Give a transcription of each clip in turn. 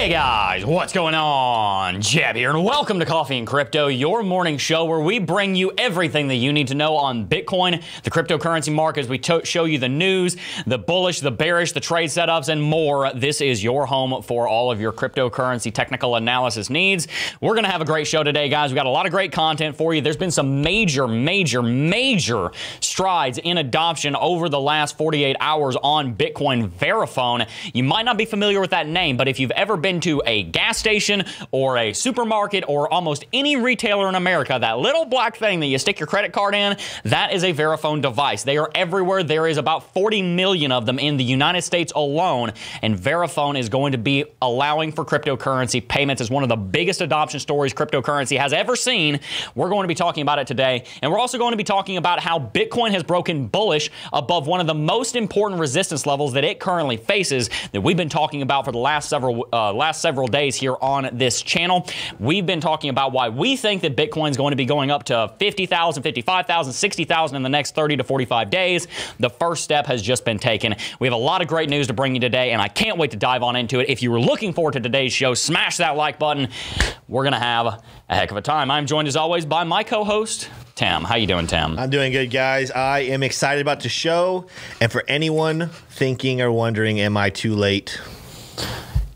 Hey guys, what's going on? Jeb here, and welcome to Coffee and Crypto, your morning show where we bring you everything that you need to know on Bitcoin, the cryptocurrency market, as we to- show you the news, the bullish, the bearish, the trade setups, and more. This is your home for all of your cryptocurrency technical analysis needs. We're going to have a great show today, guys. We got a lot of great content for you. There's been some major, major, major strides in adoption over the last 48 hours on Bitcoin Verifone. You might not be familiar with that name, but if you've ever been to a gas station or a supermarket or almost any retailer in America, that little black thing that you stick your credit card in, that is a Verifone device. They are everywhere. There is about 40 million of them in the United States alone, and Verifone is going to be allowing for cryptocurrency payments as one of the biggest adoption stories cryptocurrency has ever seen. We're going to be talking about it today, and we're also going to be talking about how Bitcoin has broken bullish above one of the most important resistance levels that it currently faces that we've been talking about for the last several uh, last several days here on this channel. We've been talking about why we think that Bitcoin is going to be going up to 50,000, 55,000, 60,000 in the next 30 to 45 days. The first step has just been taken. We have a lot of great news to bring you today, and I can't wait to dive on into it. If you were looking forward to today's show, smash that like button. We're going to have a heck of a time. I'm joined as always by my co-host, Tim. How you doing, Tim? I'm doing good, guys. I am excited about the show. And for anyone thinking or wondering, am I too late?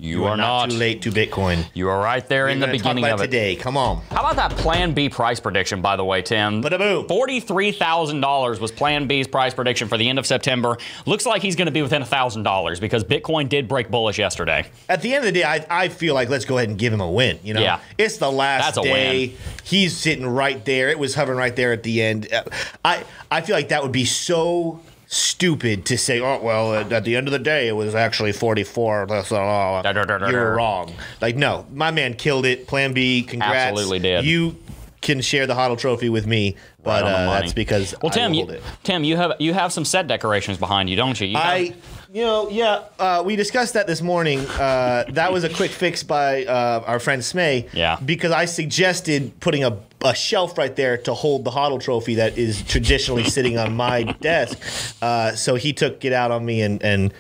You are not. too late to Bitcoin. You are right there in We're the gonna talk beginning of it today. Come on. How about that Plan B price prediction, by the way, Tim? Ba-da-boom. Forty-three thousand dollars was Plan B's price prediction for the end of September. Looks like he's going to be within thousand dollars because Bitcoin did break bullish yesterday. At the end of the day, I, I feel like let's go ahead and give him a win. You know, Yeah. it's the last That's a day. win. He's sitting right there. It was hovering right there at the end. Uh, I I feel like that would be so stupid to say. Oh well, at, the end of the day, it was actually 44. That's you're wrong. Like no, my man killed it. Plan B. Congrats. Absolutely did. You can share the Huddle Trophy with me, but the uh, that's because Well, Tim, you, it. Tim, you have you have some set decorations behind you, don't you? you have- I, you know, yeah, uh, we discussed that this morning. Uh, that was a quick fix by uh, our friend Smay. Yeah. Because I suggested putting a, a shelf right there to hold the HODL trophy that is traditionally sitting on my desk. Uh, so he took it out on me and, and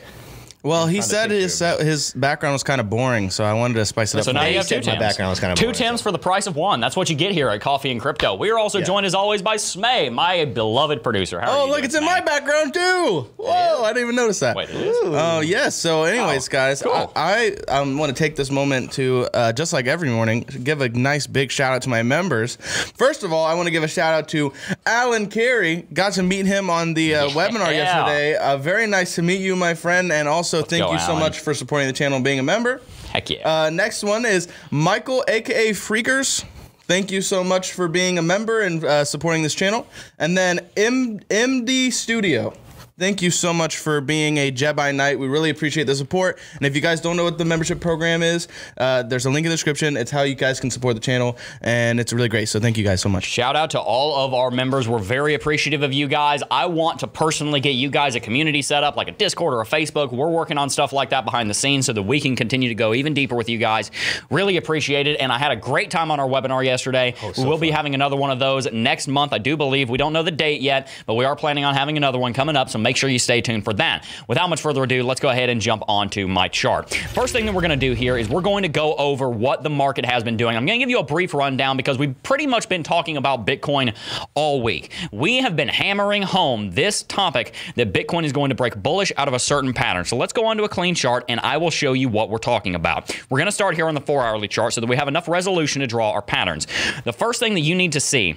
Well, he said his uh, his background was kind of boring, so I wanted to spice it up. So now you have two said my Tims. background was kinda two boring, Tims so- for the price of one. That's what you get here at Coffee and Crypto. We are also Yeah. joined as always by Smay, my beloved producer. How are Oh, you look, doing, it's in my background too. Whoa, I didn't even notice that. Wait, it is? Oh, yes. So, anyways, Oh, guys, cool. I, I um, want to take this moment to, uh, just like every morning, give a nice big shout out to my members. First of all, I want to give a shout out to Alan Carey. Got to meet him on the uh, webinar yesterday. Uh, very nice to meet you, my friend. And also, thank go, you so Alan. much for supporting the channel and being a member. Heck yeah. Uh, next one is Michael, aka Freakers. Thank you so much for being a member and uh, supporting this channel. And then M- MD Studio. Thank you so much for being a Jedi Knight. We really appreciate the support. And if you guys don't know what the membership program is, uh, there's a link in the description. It's how you guys can support the channel, and it's really great. So thank you guys so much. Shout out to all of our members. We're very appreciative of you guys. I want to personally get you guys a community set up like a Discord or a Facebook. We're working on stuff like that behind the scenes so that we can continue to go even deeper with you guys. Really appreciate it. And I had a great time on our webinar yesterday. Oh, we will be having another one of those next month, I do believe. We don't know the date yet, but we are planning on having another one coming up. So make sure you stay tuned for that. Without much further ado, let's go ahead and jump onto my chart. First thing that we're going to do here is we're going to go over what the market has been doing. I'm going to give you a brief rundown because we've pretty much been talking about Bitcoin all week. We have been hammering home this topic that Bitcoin is going to break bullish out of a certain pattern. So let's go onto a clean chart and I will show you what we're talking about. We're going to start here on the four hourly chart so that we have enough resolution to draw our patterns. The first thing that you need to see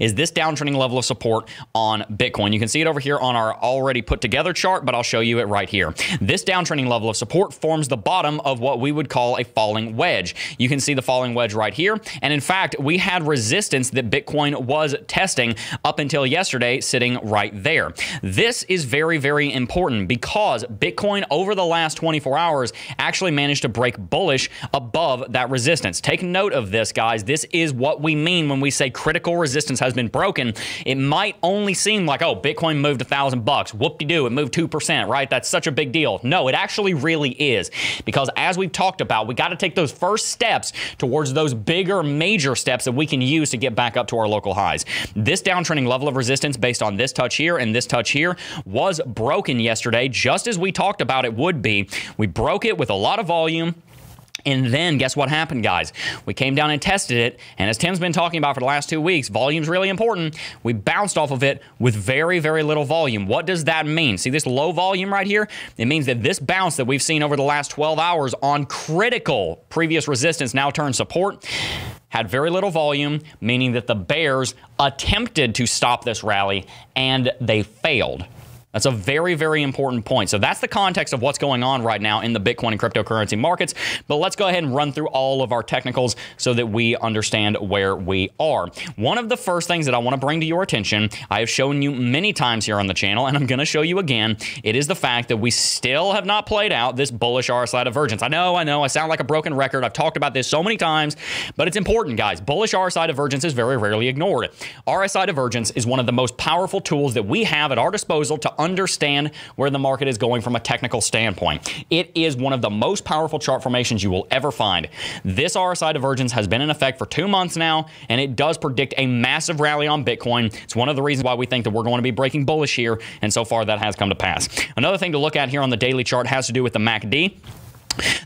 is this downtrending level of support on Bitcoin. You can see it over here on our already put together chart, but I'll show you it right here. This downtrending level of support forms the bottom of what we would call a falling wedge. You can see the falling wedge right here. And in fact, we had resistance that Bitcoin was testing up until yesterday sitting right there. This is very, very important because Bitcoin over the last 24 hours actually managed to break bullish above that resistance. Take note of this, guys. This is what we mean when we say critical resistance resistance has been broken, it might only seem like, oh, Bitcoin moved a thousand bucks. Whoop de doo, it moved 2%, right? That's such a big deal. No, it actually really is. Because as we've talked about, we got to take those first steps towards those bigger, major steps that we can use to get back up to our local highs. This downtrending level of resistance based on this touch here and this touch here was broken yesterday, just as we talked about it would be. We broke it with a lot of volume. And then guess what happened, guys? We came down and tested it, and as Tim's been talking about for the last two weeks, volume's really important. We bounced off of it with very, very little volume. What does that mean? See this low volume right here? It means that this bounce that we've seen over the last 12 hours on critical previous resistance now turned support had very little volume, meaning that the bears attempted to stop this rally and they failed. That's a very, very important point. So that's the context of what's going on right now in the Bitcoin and cryptocurrency markets. But let's go ahead and run through all of our technicals so that we understand where we are. One of the first things that I want to bring to your attention, I have shown you many times here on the channel, and I'm going to show you again. It is the fact that we still have not played out this bullish RSI divergence. I know, I know, I sound like a broken record. I've talked about this so many times, but it's important, guys. Bullish RSI divergence is very rarely ignored. RSI divergence is one of the most powerful tools that we have at our disposal to understand where the market is going from a technical standpoint. It is one of the most powerful chart formations you will ever find. This RSI divergence has been in effect for two months now, and it does predict a massive rally on Bitcoin. It's one of the reasons why we think that we're going to be breaking bullish here, and so far that has come to pass. Another thing to look at here on the daily chart has to do with the MACD.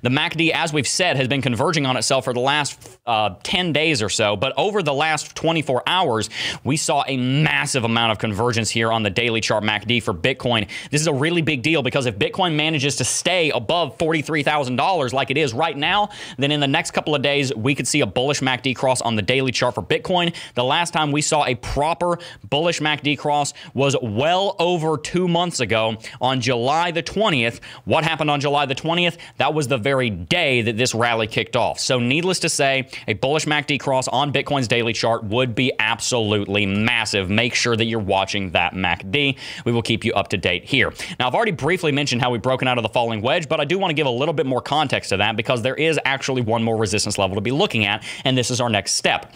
The MACD, as we've said, has been converging on itself for the last uh, 10 days or so, but over the last 24 hours, we saw a massive amount of convergence here on the daily chart MACD for Bitcoin. This is a really big deal because if Bitcoin manages to stay above $43,000 like it is right now, then in the next couple of days, we could see a bullish MACD cross on the daily chart for Bitcoin. The last time we saw a proper bullish MACD cross was well over two months ago on July the 20th. What happened on July the 20th? That was the very day that this rally kicked off. So, needless to say, a bullish MACD cross on Bitcoin's daily chart would be absolutely massive. Make sure that you're watching that MACD. We will keep you up to date here. Now, I've already briefly mentioned how we've broken out of the falling wedge, but I do want to give a little bit more context to that because there is actually one more resistance level to be looking at, and this is our next step.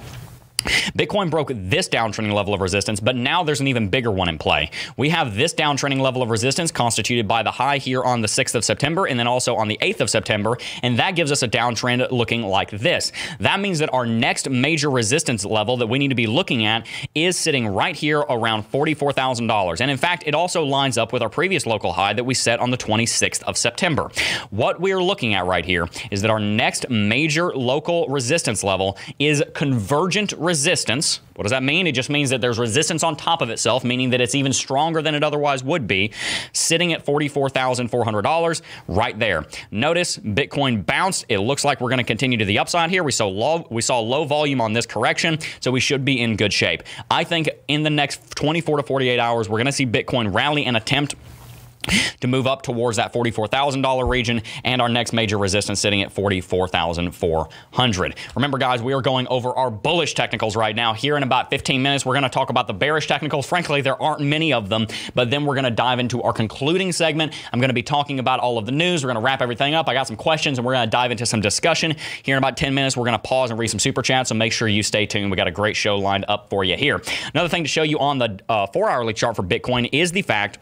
Bitcoin broke this downtrending level of resistance, but now there's an even bigger one in play. We have this downtrending level of resistance constituted by the high here on the 6th of September and then also on the 8th of September, and that gives us a downtrend looking like this. That means that our next major resistance level that we need to be looking at is sitting right here around $44,000. And in fact, it also lines up with our previous local high that we set on the 26th of September. What we're looking at right here is that our next major local resistance level is convergent resistance resistance. What does that mean? It just means that there's resistance on top of itself, meaning that it's even stronger than it otherwise would be, sitting at $44,400 right there. Notice Bitcoin bounced. It looks like we're going to continue to the upside here. We saw low we saw low volume on this correction, so we should be in good shape. I think in the next 24 to 48 hours, we're going to see Bitcoin rally and attempt to move up towards that $44,000 region and our next major resistance sitting at 44,400. Remember guys, we are going over our bullish technicals right now. Here in about 15 minutes, we're going to talk about the bearish technicals. Frankly, there aren't many of them, but then we're going to dive into our concluding segment. I'm going to be talking about all of the news. We're going to wrap everything up. I got some questions and we're going to dive into some discussion. Here in about 10 minutes, we're going to pause and read some super chats, so make sure you stay tuned. We got a great show lined up for you here. Another thing to show you on the uh, four hourly chart for Bitcoin is the fact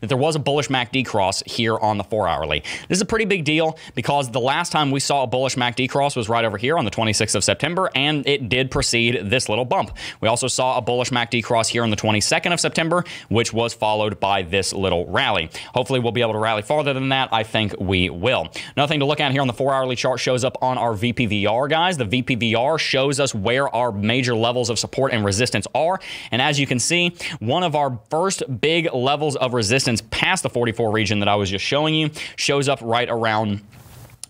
that there was a bullish MACD cross here on the four hourly. This is a pretty big deal because the last time we saw a bullish MACD cross was right over here on the 26th of September, and it did precede this little bump. We also saw a bullish MACD cross here on the 22nd of September, which was followed by this little rally. Hopefully, we'll be able to rally farther than that. I think we will. Another thing to look at here on the four hourly chart shows up on our VPVR, guys. The VPVR shows us where our major levels of support and resistance are. And as you can see, one of our first big levels of resistance past the 44 region that I was just showing you shows up right around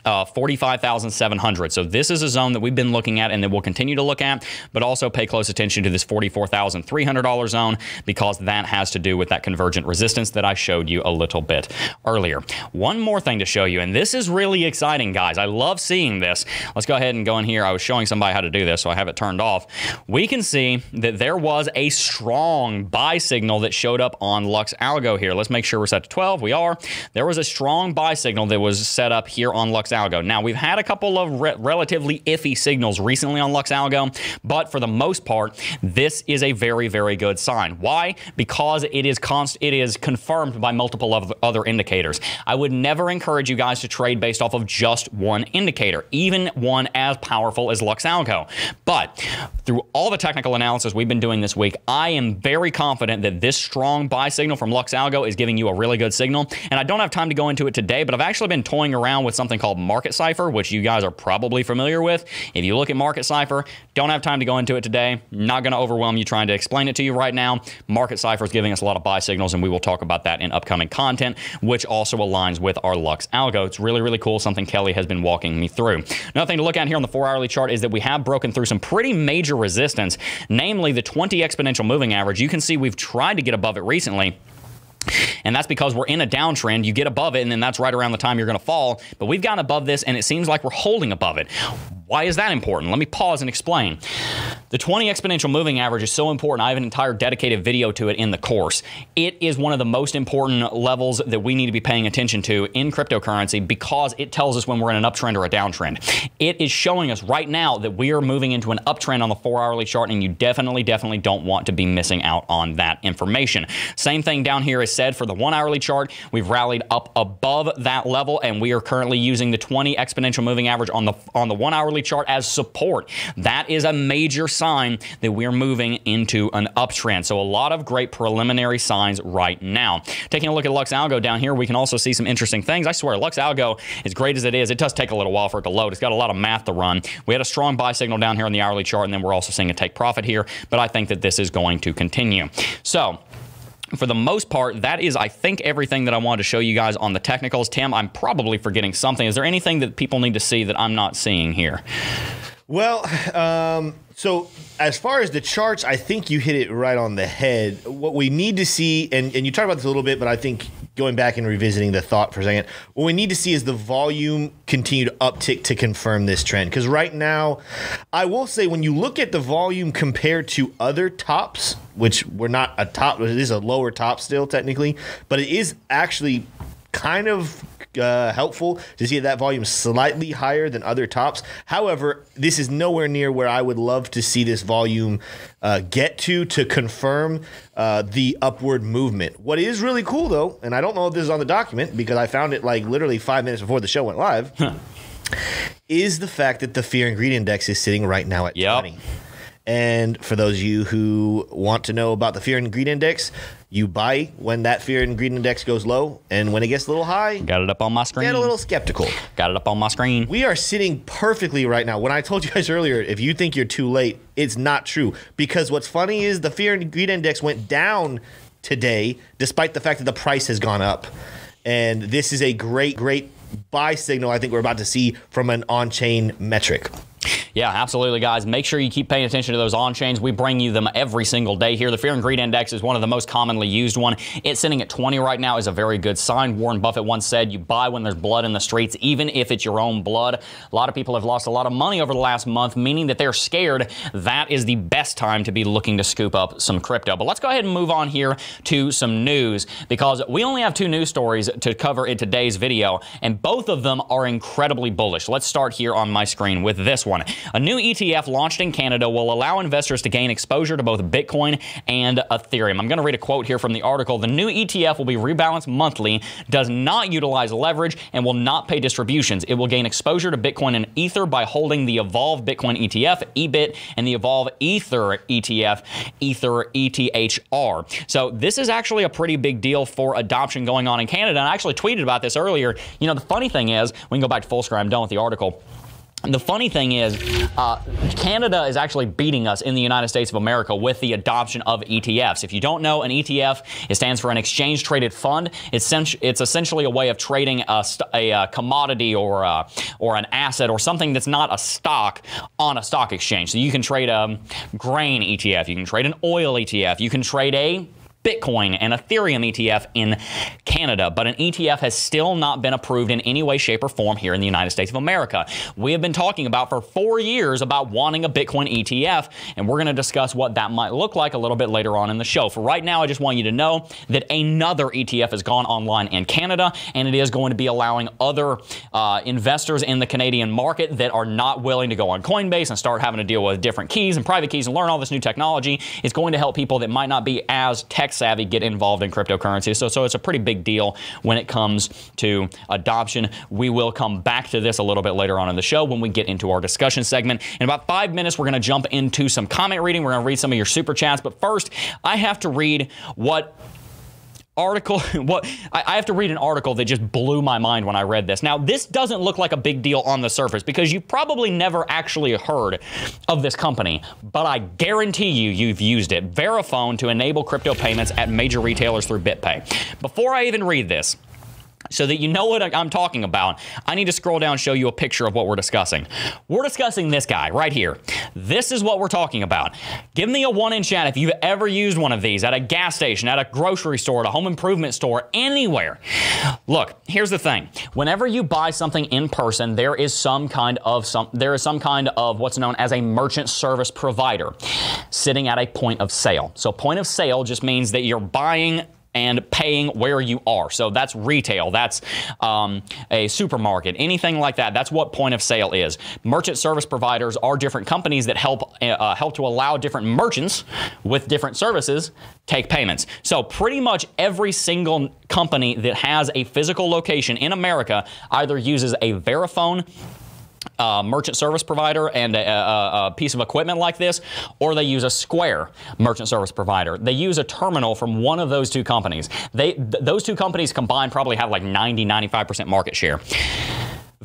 uh, 45,700. So this is a zone that we've been looking at and that we'll continue to look at, but also pay close attention to this $44,300 zone because that has to do with that convergent resistance that I showed you a little bit earlier. One more thing to show you, and this is really exciting, guys. I love seeing this. Let's go ahead and go in here. I was showing somebody how to do this, so I have it turned off. We can see that there was a strong buy signal that showed up on Lux Algo here. Let's make sure we're set to 12. We are. There was a strong buy signal that was set up here on Lux Now, we've had a couple of re- relatively iffy signals recently on Lux Algo, but for the most part, this is a very, very good sign. Why? Because it is const- it is confirmed by multiple other indicators. I would never encourage you guys to trade based off of just one indicator, even one as powerful as Lux Algo. But through all the technical analysis we've been doing this week, I am very confident that this strong buy signal from Lux Algo is giving you a really good signal. And I don't have time to go into it today, but I've actually been toying around with something called Market Cipher, which you guys are probably familiar with. If you look at Market Cipher, don't have time to go into it today. Not going to overwhelm you trying to explain it to you right now. Market Cipher is giving us a lot of buy signals, and we will talk about that in upcoming content, which also aligns with our Lux algo. It's really, really cool, something Kelly has been walking me through. Another thing to look at here on the four hourly chart is that we have broken through some pretty major resistance, namely the 20 exponential moving average. You can see we've tried to get above it recently. And that's because we're in a downtrend. You get above it, and then that's right around the time you're going to fall. But we've gotten above this, and it seems like we're holding above it. Why is that important? Let me pause and explain. The 20 exponential moving average is so important. I have an entire dedicated video to it in the course. It is one of the most important levels that we need to be paying attention to in cryptocurrency because it tells us when we're in an uptrend or a downtrend. It is showing us right now that we are moving into an uptrend on the four hourly chart, and you definitely, definitely don't want to be missing out on that information. Same thing down here is said for the one hourly chart. We've rallied up above that level, and we are currently using the 20 exponential moving average on the on the one hourly chart as support. That is a major sign that we're moving into an uptrend. So a lot of great preliminary signs right now. Taking a look at Lux Algo down here, we can also see some interesting things. I swear, Lux Algo, as great as it is, it does take a little while for it to load. It's got a lot of math to run. We had a strong buy signal down here on the hourly chart, and then we're also seeing a take profit here, but I think that this is going to continue. So, for the most part, that is, I think, everything that I wanted to show you guys on the technicals. Tim, I'm probably forgetting something. Is there anything that people need to see that I'm not seeing here? Well, um, so as far as the charts, I think you hit it right on the head. What we need to see, and, and you talked about this a little bit, but I think going back and revisiting the thought for a second, what we need to see is the volume continue to uptick to confirm this trend. Because right now, I will say when you look at the volume compared to other tops, which we're not a top, it is a lower top still technically, but it is actually kind of uh, helpful to see that volume slightly higher than other tops. However, this is nowhere near where I would love to see this volume uh, get to to confirm uh, the upward movement. What is really cool though, and I don't know if this is on the document because I found it like literally five minutes before the show went live, is the fact that the fear and greed index is sitting right now at Yep. 20. And for those of you who want to know about the fear and greed index, you buy when that fear and greed index goes low, and when it gets a little high, Got it up on my screen. get a little skeptical. Got it up on my screen. We are sitting perfectly right now. When I told you guys earlier, if you think you're too late, it's not true. Because what's funny is the fear and greed index went down today, despite the fact that the price has gone up. And this is a great, great buy signal I think we're about to see from an on chain metric. Yeah, absolutely, guys. Make sure you keep paying attention to those on chains. We bring you them every single day here. The Fear and Greed Index is one of the most commonly used one. It's sitting at 20 right now is a very good sign. Warren Buffett once said, "You buy when there's blood in the streets, even if it's your own blood." A lot of people have lost a lot of money over the last month, meaning that they're scared. That is the best time to be looking to scoop up some crypto. But let's go ahead and move on here to some news because we only have two news stories to cover in today's video, and both of them are incredibly bullish. Let's start here on my screen with this one. A new ETF launched in Canada will allow investors to gain exposure to both Bitcoin and Ethereum. I'm going to read a quote here from the article. The new ETF will be rebalanced monthly, does not utilize leverage, and will not pay distributions. It will gain exposure to Bitcoin and Ether by holding the Evolve Bitcoin ETF, EBIT, and the Evolve Ether ETF, Ether ETHR. So this is actually a pretty big deal for adoption going on in Canada. And I actually tweeted about this earlier. You know, the funny thing is, we can go back to full screen. I'm done with the article. The funny thing is, uh, Canada is actually beating us in the United States of America with the adoption of ETFs. If you don't know, an ETF it stands for an exchange traded fund. It's, it's essentially a way of trading a, st- a, uh commodity or uh, or an asset or something that's not a stock on a stock exchange. So you can trade a grain ETF, you can trade an oil ETF, you can trade a Bitcoin and Ethereum ETF in Canada, but an ETF has still not been approved in any way, shape, or form here in the United States of America. We have been talking about for four years about wanting a Bitcoin ETF, and we're going to discuss what that might look like a little bit later on in the show. For right now, I just want you to know that another ETF has gone online in Canada, and it is going to be allowing other uh, investors in the Canadian market that are not willing to go on Coinbase and start having to deal with different keys and private keys and learn all this new technology. It's going to help people that might not be as tech savvy get involved in cryptocurrency. So, so it's a pretty big deal when it comes to adoption. We will come back to this a little bit later on in the show when we get into our discussion segment. In about five minutes, we're going to jump into some comment reading. We're going to read some of your super chats. But first, I have to read what article what I, have to read an article that just blew my mind when i read this. Now this doesn't look like a big deal on the surface because you probably never actually heard of this company but i guarantee you you've used it. Verifone to enable crypto payments at major retailers through bitpay. Before i even read this so that you know what I'm talking about, I need to scroll down and show you a picture of what we're discussing. We're discussing this guy right here. This is what we're talking about. Give me a one in chat if you've ever used one of these at a gas station, at a grocery store, at a home improvement store, anywhere. Look, here's the thing. Whenever you buy something in person, there is some kind of some there is some kind of what's known as a merchant service provider sitting at a point of sale. So point of sale just means that you're buying and paying where you are. So that's retail, that's um, a supermarket, anything like that. That's what point of sale is. Merchant service providers are different companies that help uh, help to allow different merchants with different services take payments. So pretty much every single company that has a physical location in America either uses a Verifone uh, merchant service provider and a, a, a, piece of equipment like this, or they use a Square merchant service provider. They use a terminal from one of those two companies. They th- those two companies combined probably have like 90, 95% market share.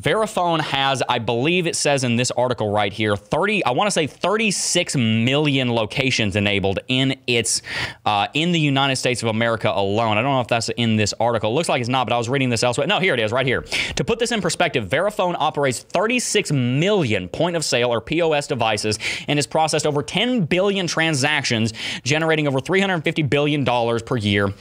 Verifone has, I believe it says in this article right here, 30, I want to say 36 million locations enabled in its, uh, in the United States of America alone. I don't know if that's in this article. It looks like it's not, but I was reading this elsewhere. No, here it is, right here. To put this in perspective, Verifone operates 36 million point of sale or POS devices and has processed over 10 billion transactions, generating over $350 billion per year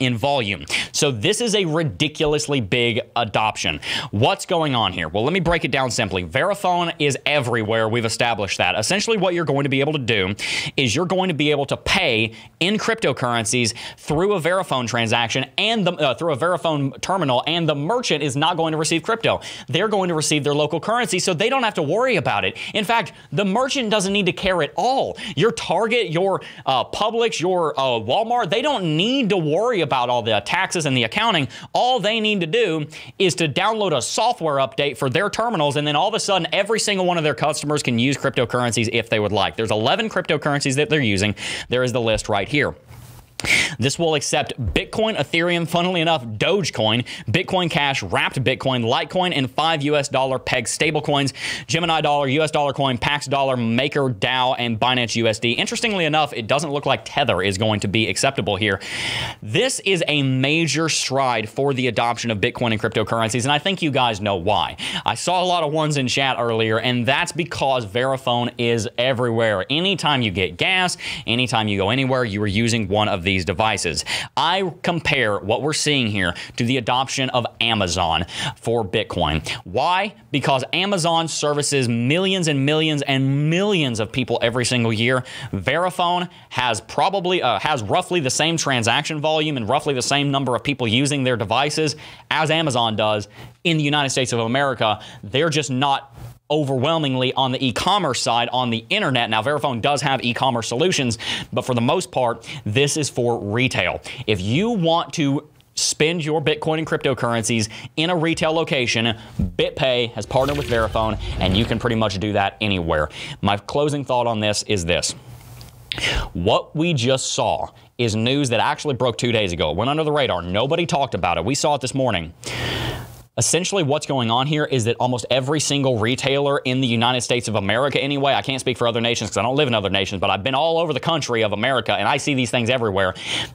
in volume. So this is a ridiculously big adoption. What's going on here? Well, let me break it down simply. Verifone is everywhere. We've established that. Essentially what you're going to be able to do is you're going to be able to pay in cryptocurrencies through a Verifone transaction and the, uh, through a Verifone terminal and the merchant is not going to receive crypto. They're going to receive their local currency so they don't have to worry about it. In fact, the merchant doesn't need to care at all. Your Target, your uh, Publix, your uh, Walmart, they don't need to worry about all the taxes and the accounting. All they need to do is to download a software update for their terminals, and then all of a sudden, every single one of their customers can use cryptocurrencies if they would like. There's 11 cryptocurrencies that they're using. There is the list right here. This will accept Bitcoin, Ethereum, funnily enough, Dogecoin, Bitcoin Cash, Wrapped Bitcoin, Litecoin, and five US dollar peg stablecoins Gemini Dollar, US Dollar Coin, Pax Dollar, Maker DAO, and Binance USD. Interestingly enough, it doesn't look like Tether is going to be acceptable here. This is a major stride for the adoption of Bitcoin and cryptocurrencies, and I think you guys know why. I saw a lot of ones in chat earlier, and that's because Verifone is everywhere. Anytime you get gas, anytime you go anywhere, you are using one of these devices. I compare what we're seeing here to the adoption of Amazon for Bitcoin. Why? Because Amazon services millions and millions and millions of people every single year. Verifone has probably uh, has roughly the same transaction volume and roughly the same number of people using their devices as Amazon does in the United States of America. They're just not overwhelmingly on the e-commerce side on the internet. Now Verifone does have e-commerce solutions, but for the most part, this is for retail. If you want to spend your Bitcoin and cryptocurrencies in a retail location, BitPay has partnered with Verifone, and you can pretty much do that anywhere. My closing thought on this is this. What we just saw is news that actually broke two days ago. It went under the radar. Nobody talked about it. We saw it this morning. Essentially, what's going on here is that almost every single retailer in the United States of America, anyway, I can't speak for other nations because I don't live in other nations, but I've been all over the country of America and I see these things everywhere.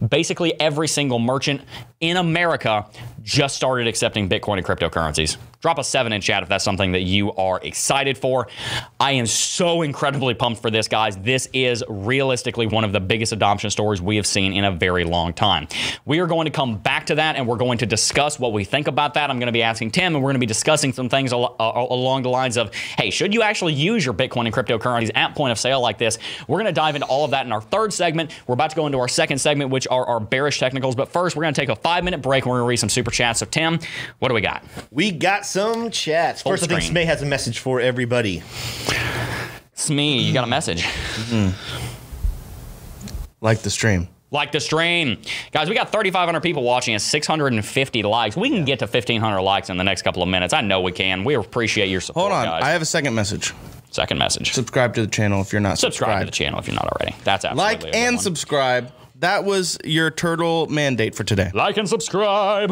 Basically, every single merchant in America just started accepting Bitcoin and cryptocurrencies. Drop a seven in chat if that's something that you are excited for. I am so incredibly pumped for this, guys. This is realistically one of the biggest adoption stories we have seen in a very long time. We are going to come back to that and we're going to discuss what we think about that. I'm going to be asking Tim and we're going to be discussing some things al- uh, along the lines of hey, should you actually use your Bitcoin and cryptocurrencies at point of sale like this? We're going to dive into all of that in our third segment. We're about to go into our second segment, which are our bearish technicals. But first, we're going to take a five minute break. And we're going to read some super chats. So, Tim, what do we got? We got some chats. Full First, I think screen. Has a message for everybody. Me. You got a message. Like the stream. Like the stream. Guys, we got 3,500 people watching and 650 likes. We can get to 1,500 likes in the next couple of minutes. I know we can. We appreciate your support, Hold on. guys. I have a second message. Second message. Subscribe to the channel if you're not Subscribe to the channel if you're not already. That's absolutely Like and subscribe. That was your turtle mandate for today. Like and subscribe.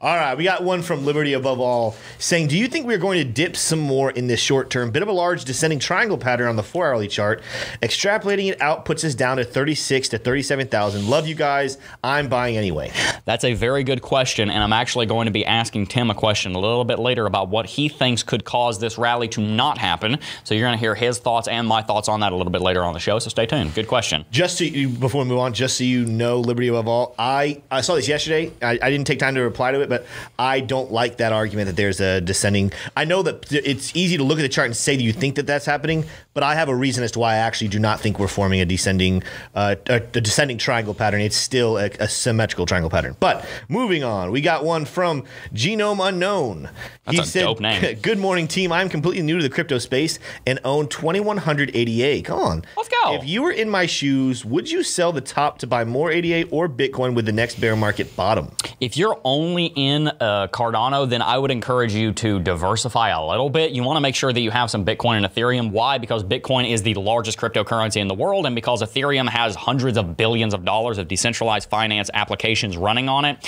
All right, we got one from Liberty Above All saying, Do you think we're going to dip some more in this short term? Bit of a large descending triangle pattern on the four hourly chart. Extrapolating it out puts us down to 36 to 37,000. Love you guys. I'm buying anyway. That's a very good question, and I'm actually going to be asking Tim a question a little bit later about what he thinks could cause this rally to not happen. So you're going to hear his thoughts and my thoughts on that a little bit later on the show. So stay tuned. Good question. Just so you, before we move on, just so you know, Liberty Above All, I, I saw this yesterday. I, I didn't take time to reply to it, but I don't like that argument that there's a descending. I know that it's easy to look at the chart and say that you think that that's happening, but I have a reason as to why I actually do not think we're forming a descending, uh, a, a descending triangle pattern. It's still a, a symmetrical triangle pattern. But moving on, we got one from Genome Unknown. That's a dope name. Good morning, team. I'm completely new to the crypto space and own 2100 ADA. Come on. Let's go. If you were in my shoes, would you sell the top to buy more ADA or Bitcoin with the next bear market bottom? If you're only in uh, Cardano, then I would encourage you to diversify a little bit. You want to make sure that you have some Bitcoin and Ethereum. Why? Because Bitcoin is the largest cryptocurrency in the world, and because Ethereum has hundreds of billions of dollars of decentralized finance applications running on it.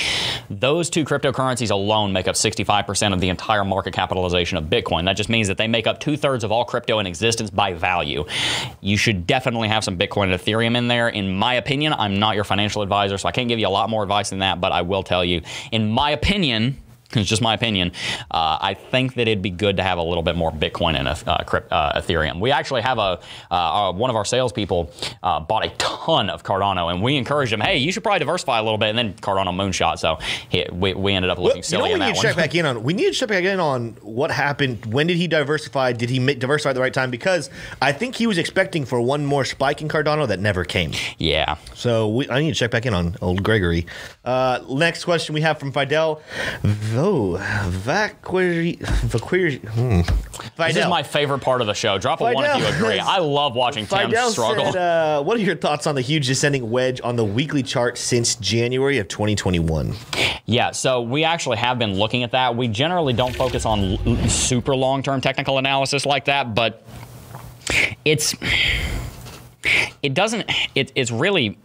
Those two cryptocurrencies alone make up 65% of the entire market capitalization of Bitcoin. That just means that they make up two thirds of all crypto in existence by value. You should definitely have some Bitcoin and Ethereum in there. In my opinion, I'm not your financial advisor, so I can't give you a lot more advice than that, but I will tell you, in my opinion, it's just my opinion. Uh, I think that it'd be good to have a little bit more Bitcoin and uh, crypt, uh, Ethereum. We actually have a uh, uh, one of our salespeople uh, bought a ton of Cardano, and we encouraged him, "Hey, you should probably diversify a little bit." And then Cardano moonshot, so he, we, we ended up looking you know silly what in we that need to check back in on? We need to check back in on what happened. When did he diversify? Did he make, diversify at the right time? Because I think he was expecting for one more spike in Cardano that never came. yeah, So we, I need to check back in on old Gregory. Uh, next question we have from Fidel. Vo, Vaquiri, Vaquiri, hmm. this is my favorite part of the show. Drop a one if you agree. I love watching Tim Fidel struggle. said, uh, "What are your thoughts on the huge descending wedge on the weekly chart since January of 2021?" Yeah, so we actually have been looking at that. We generally don't focus on super long term technical analysis like that, but it's it doesn't it, it's really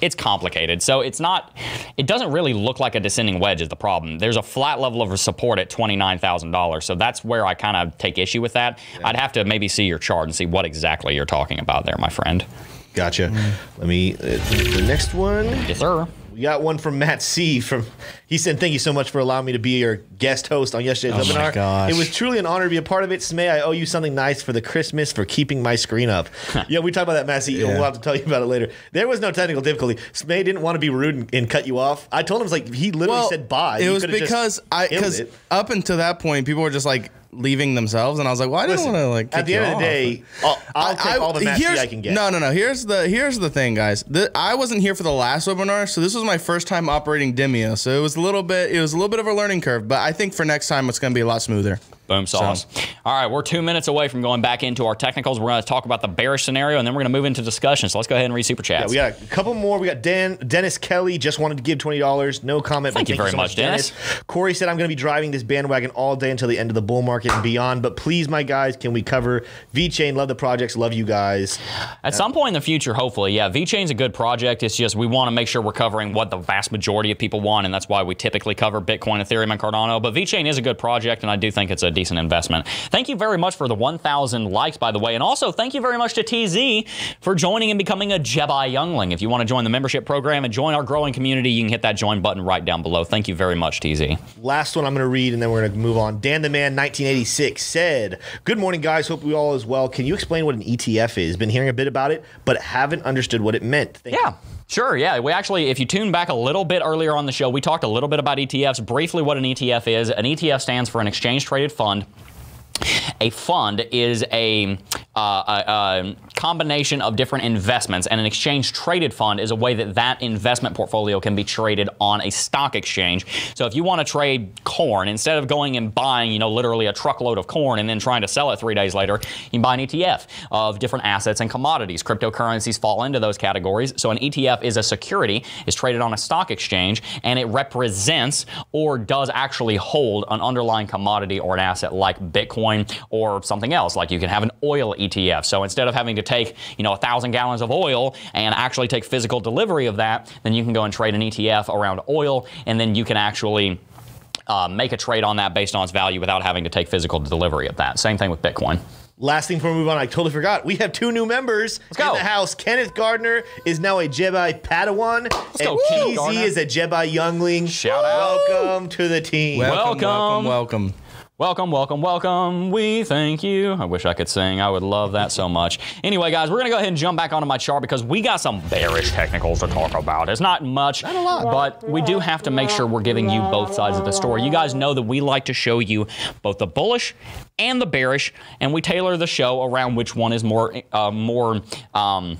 it's complicated. So it's not it doesn't really look like a descending wedge is the problem. There's a flat level of support at $29,000. So that's where I kind of take issue with that. I'd have to maybe see your chart and see what exactly you're talking about there, my friend. Gotcha. Let me. Uh, the next one. Yes, sir. We got one from Matt C. From he said, "Thank you so much for allowing me to be your guest host on yesterday's Oh webinar. gosh. It was truly an honor to be a part of it. Smay, I owe you something nice for the Christmas for keeping my screen up. yeah, we talked about that, Matt C. Yeah. We'll have to tell you about it later. There was no technical difficulty. Smay didn't want to be rude and, and cut you off. I told him like he literally said bye. It You was because I because up until that point, people were just like leaving themselves, and I was like, well, I didn't want to like. at the end of the day, I'll, I'll take all the Matt I can get. No, no, no. Here's the here's the thing, guys. The, I wasn't here for the last webinar, so this was my first time operating Demio. So it was a little bit it was a little bit of a learning curve, but I think for next time it's going to be a lot smoother. Boom sauce. All right, we're two minutes away from going back into our technicals. We're going to talk about the bearish scenario, and then we're going to move into discussion. So let's go ahead and read super chats. Yeah, we got a couple more. We got Dan Dennis Kelly just wanted to give twenty dollars. No comment. Thank but you very so much, Dennis. Corey said I'm going to be driving this bandwagon all day until the end of the bull market and beyond. But please, my guys, can we cover VeChain? Love the projects. Love you guys. At some point in the future, hopefully, yeah. VeChain's a good project. It's just we want to make sure we're covering what the vast majority of people want, and that's why we typically cover Bitcoin, Ethereum, and Cardano. But VeChain is a good project, and I do think it's a decent investment. Thank you very much for the 1,000 likes, by the way. And also, thank you very much to TZ for joining and becoming a Jedi Youngling. If you want to join the membership program and join our growing community, you can hit that join button right down below. Thank you very much, TZ. Last one I'm going to read, and then we're going to move on. Dan the Man 1986 said, "Good morning, guys. Hope we all is well. Can you explain what an ETF is? Been hearing a bit about it, but haven't understood what it meant. Thank Yeah. Sure, yeah. We actually, if you tune back a little bit earlier on the show, we talked a little bit about ETFs. Briefly, what an ETF is an ETF stands for an exchange traded fund. A fund is a, uh, a, a combination of different investments, and an exchange traded fund is a way that that investment portfolio can be traded on a stock exchange. So if you want to trade corn, instead of going and buying, you know, literally a truckload of corn and then trying to sell it three days later, you can buy an ETF of different assets and commodities. Cryptocurrencies fall into those categories. So an ETF is a security, is traded on a stock exchange, and it represents or does actually hold an underlying commodity or an asset like Bitcoin or something else. Like you can have an oil ETF. So instead of having to take, you know, a thousand gallons of oil and actually take physical delivery of that, then you can go and trade an ETF around oil, and then you can actually uh, make a trade on that based on its value without having to take physical delivery of that. Same thing with Bitcoin. Last thing before we move on, I totally forgot. We have two new members go. in the house. Kenneth Gardner is now a Jedi Padawan. Let's go, and Kenneth Gardner. is a Jedi Youngling. Shout out. Welcome to the team. Welcome, Welcome. welcome, welcome. Welcome, welcome, welcome. We thank you. I wish I could sing. I would love that so much. Anyway, guys, we're going to go ahead and jump back onto my chart because we got some bearish technicals to talk about. It's not much, Not a lot. but we do have to make sure we're giving you both sides of the story. You guys know that we like to show you both the bullish and the bearish, and we tailor the show around which one is more, uh, more. Um,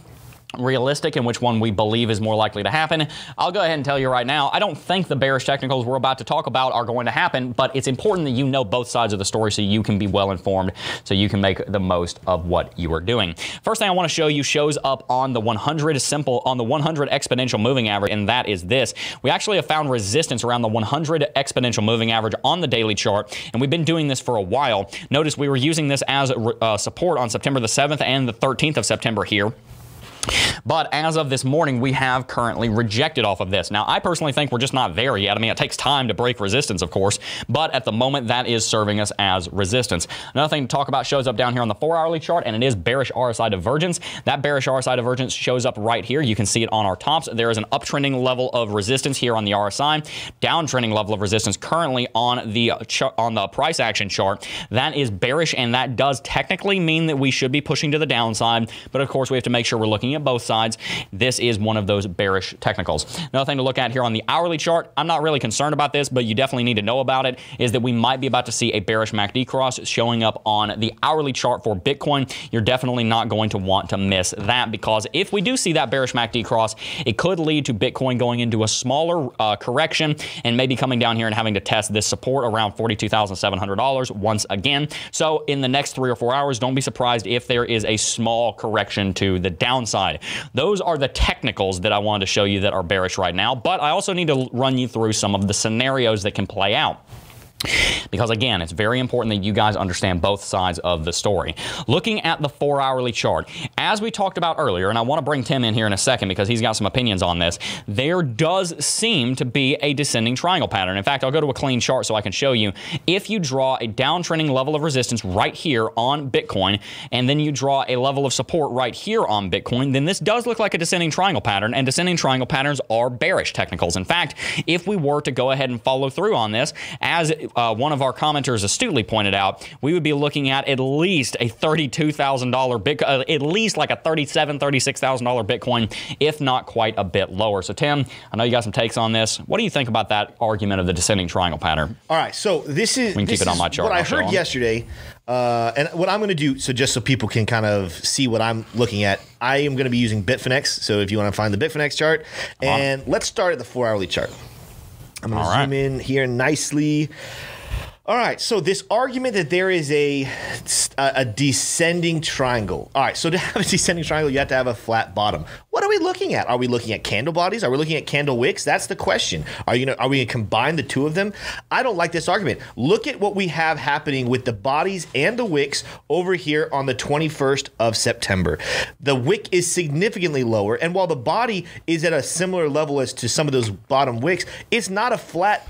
realistic and which one we believe is more likely to happen. I'll go ahead and tell you right now, I don't think the bearish technicals we're about to talk about are going to happen, but it's important that you know both sides of the story so you can be well informed, so you can make the most of what you are doing. First thing I want to show you shows up on the 100 simple on the 100 exponential moving average, and that is this. We actually have found resistance around the 100 exponential moving average on the daily chart, and we've been doing this for a while. Notice we were using this as uh, support on September the 7th and the 13th of September here. But as of this morning, we have currently rejected off of this. Now, I personally think we're just not there yet. I mean, it takes time to break resistance, of course, but at the moment, that is serving us as resistance. Another thing to talk about shows up down here on the four hourly chart, and it is bearish RSI divergence. That bearish RSI divergence shows up right here. You can see it on our tops. There is an uptrending level of resistance here on the RSI, downtrending level of resistance currently on the on the price action chart. That is bearish, and that does technically mean that we should be pushing to the downside. But of course, we have to make sure we're looking at both sides. This is one of those bearish technicals. Another thing to look at here on the hourly chart, I'm not really concerned about this, but you definitely need to know about it, is that we might be about to see a bearish MACD cross showing up on the hourly chart for Bitcoin. You're definitely not going to want to miss that because if we do see that bearish MACD cross, it could lead to Bitcoin going into a smaller uh, correction and maybe coming down here and having to test this support around $42,700 once again. So in the next three or four hours, don't be surprised if there is a small correction to the downside. Those are the technicals that I wanted to show you that are bearish right now, but I also need to run you through some of the scenarios that can play out. Because again, it's very important that you guys understand both sides of the story. Looking at the four hourly chart, as we talked about earlier, and I want to bring Tim in here in a second because he's got some opinions on this, there does seem to be a descending triangle pattern. In fact, I'll go to a clean chart so I can show you. If you draw a downtrending level of resistance right here on Bitcoin, and then you draw a level of support right here on Bitcoin, then this does look like a descending triangle pattern, and descending triangle patterns are bearish technicals. In fact, if we were to go ahead and follow through on this, as uh, one of our commenters astutely pointed out, we would be looking at at least a $32,000 bit, uh, at least like a $37,000, $36,000 Bitcoin, if not quite a bit lower. So, Tim, I know you got some takes on this. What do you think about that argument of the descending triangle pattern? All right, so this is we can keep it on my chart, What I heard yesterday, uh, and what I'm going to do, so just so people can kind of see what I'm looking at, I am going to be using Bitfinex. So if you want to find the Bitfinex chart, and let's start at the four hourly chart. I'm going to All right. zoom in here nicely. All right, so this argument that there is a a descending triangle. All right, so to have a descending triangle, you have to have a flat bottom. What are we looking at? Are we looking at candle bodies? Are we looking at candle wicks? That's the question. Are you gonna, are we going to combine the two of them? I don't like this argument. Look at what we have happening with the bodies and the wicks over here on the 21st of September. The wick is significantly lower, and while the body is at a similar level as to some of those bottom wicks, it's not a flat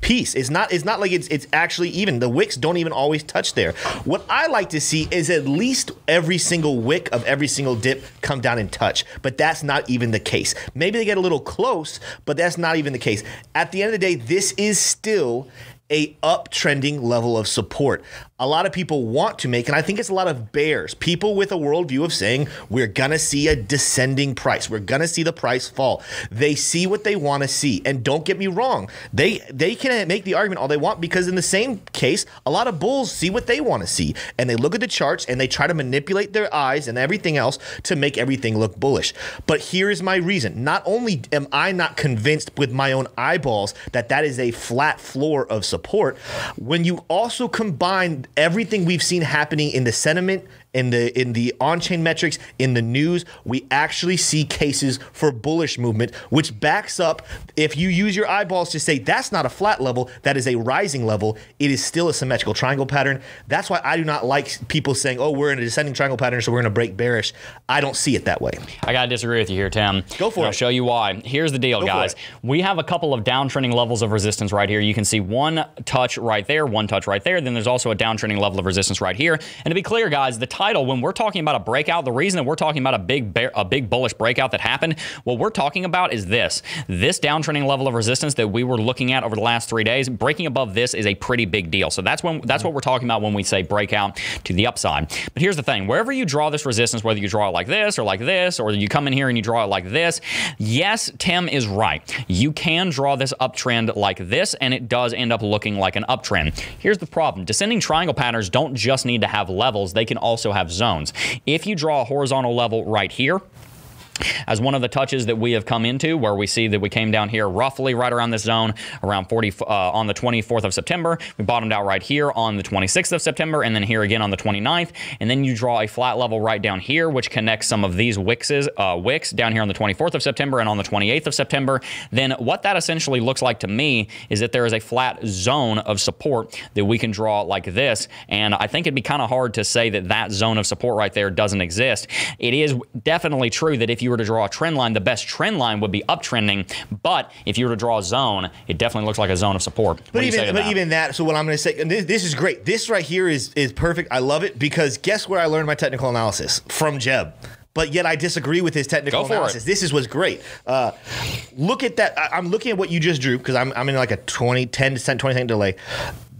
piece. It's not it's not like it's it's actually even. The wicks don't even always touch there. What I like to see is at least every single wick of every single dip come down and touch. But that's not even the case. Maybe they get a little close, but that's not even the case. At the end of the day, this is still a uptrending level of support. A lot of people want to make, and I think it's a lot of bears, people with a worldview of saying we're gonna see a descending price. We're gonna see the price fall. They see what they want to see, and don't get me wrong, they they can make the argument all they want because in the same case, a lot of bulls see what they want to see, and they look at the charts and they try to manipulate their eyes and everything else to make everything look bullish. But here is my reason: not only am I not convinced with my own eyeballs that that is a flat floor of support, when you also combine everything we've seen happening in the sentiment in the in the on-chain metrics in the news we actually see cases for bullish movement which backs up if you use your eyeballs to say that's not a flat level that is a rising level it is still a symmetrical triangle pattern that's why i do not like people saying oh we're in a descending triangle pattern so we're going to break bearish i don't see it that way I gotta disagree with you here, Tim. Go for And I'll show you why. Here's the deal, Go guys. We have a couple of downtrending levels of resistance right here. You can see one touch right there, one touch right there. Then there's also a downtrending level of resistance right here. And to be clear, guys, the title when we're talking about a breakout, the reason that we're talking about a big bear, a big bullish breakout that happened, what we're talking about is this: this downtrending level of resistance that we were looking at over the last three days. Breaking above this is a pretty big deal. So that's when that's what we're talking about when we say breakout to the upside. But here's the thing: wherever you draw this resistance, whether you draw it like this or like this, or you come in here and you draw it like this, yes, Tim is right. You can draw this uptrend like this, and it does end up looking like an uptrend. Here's the problem: descending triangle patterns don't just need to have levels; they can also have zones. If you draw a horizontal level right here as one of the touches that we have come into where we see that we came down here roughly right around this zone around 40 uh, on the 24th of September. We bottomed out right here on the 26th of September and then here again on the 29th. And then you draw a flat level right down here, which connects some of these wixes, uh, wicks down here on the 24th of September and on the 28th of September. Then what that essentially looks like to me is that there is a flat zone of support that we can draw like this. And I think it'd be kind of hard to say that that zone of support right there doesn't exist. It is definitely true that if you were to draw a trend line, the best trend line would be uptrending. But if you were to draw a zone, it definitely looks like a zone of support. What But you even but that? even that. So what I'm going to say, and this, this is great. This right here is is perfect. I love it because guess where I learned my technical analysis from Jeb. But yet I disagree with his technical it. analysis. This is what's great. Uh, look at that. I, I'm looking at what you just drew because I'm, I'm in like a 20, 10 to 20 second delay.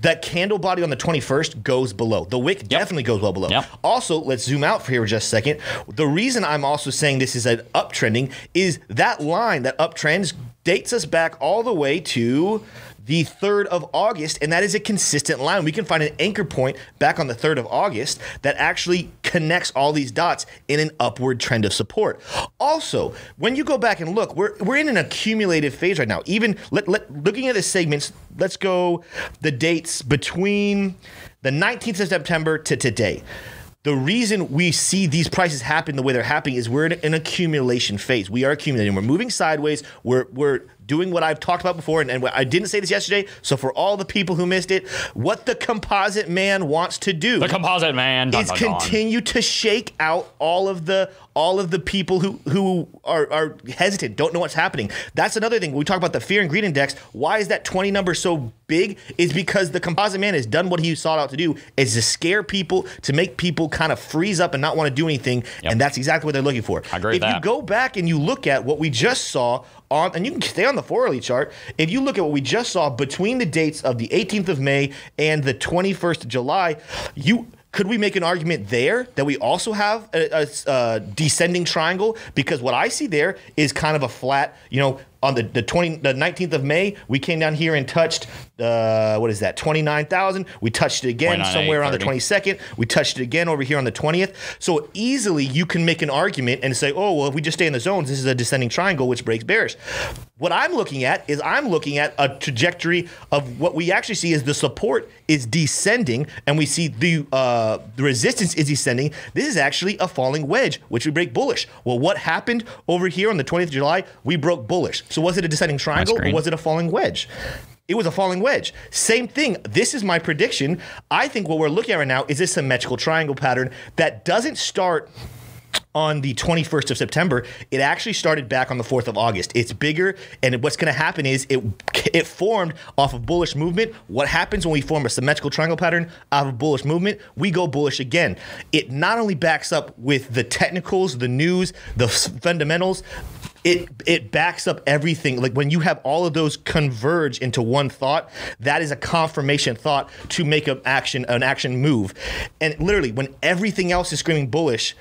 That candle body on the 21st goes below. The wick definitely goes well below. Yep. Also, let's zoom out for here for just a second. The reason I'm also saying this is an uptrending is that line, that uptrends, dates us back all the way to the 3rd of August, and that is a consistent line. We can find an anchor point back on the 3rd of August that actually connects all these dots in an upward trend of support. Also, when you go back and look, we're, we're in an accumulative phase right now. Even let, let, looking at the segments, let's go the dates between the 19th of September to today. The reason we see these prices happen the way they're happening is we're in an accumulation phase. We are accumulating. We're moving sideways. We're we're doing what I've talked about before, and, and I didn't say this yesterday. So for all the people who missed it, what the composite man wants to do the composite man. Dun, is dun, dun. continue to shake out all of the all of the people who who are, are hesitant, don't know what's happening. That's another thing. We talk about the fear and greed index. Why is that 20 number so big? Is because the composite man has done what he sought out to do, is to scare people, to make people kind of freeze up and not want to do anything. Yep. And that's exactly what they're looking for. I agree with if you go back and you look at what we just saw on, and you can stay on the 4 early chart. If you look at what we just saw between the dates of the 18th of May and the 21st of July, you could we make an argument there that we also have a, a- a descending triangle? Because what I see there is kind of a flat, you know, on the, the 20 the 19th of May, we came down here and touched uh, what is that 29,000. We touched it again somewhere around the 22nd. We touched it again over here on the 20th. So easily you can make an argument and say, oh well, if we just stay in the zones, this is a descending triangle which breaks bearish. What I'm looking at is I'm looking at a trajectory of what we actually see is the support is descending, and we see the uh, the resistance is descending. This is actually a falling wedge, which we break bullish. Well, what happened over here on the 20th of July? We broke bullish. So was it a descending triangle or was it a falling wedge? It was a falling wedge. Same thing. This is my prediction. I think what we're looking at right now is a symmetrical triangle pattern that doesn't start on the 21st of September. It actually started back on the 4th of August. It's bigger, and what's going to happen is it it formed off of bullish movement. What happens when we form a symmetrical triangle pattern off of bullish movement? We go bullish again. It not only backs up with the technicals, the news, the fundamentals. It it backs up everything. Like when you have all of those converge into one thought, that is a confirmation thought to make an action an action move. And literally, when everything else is screaming bullish,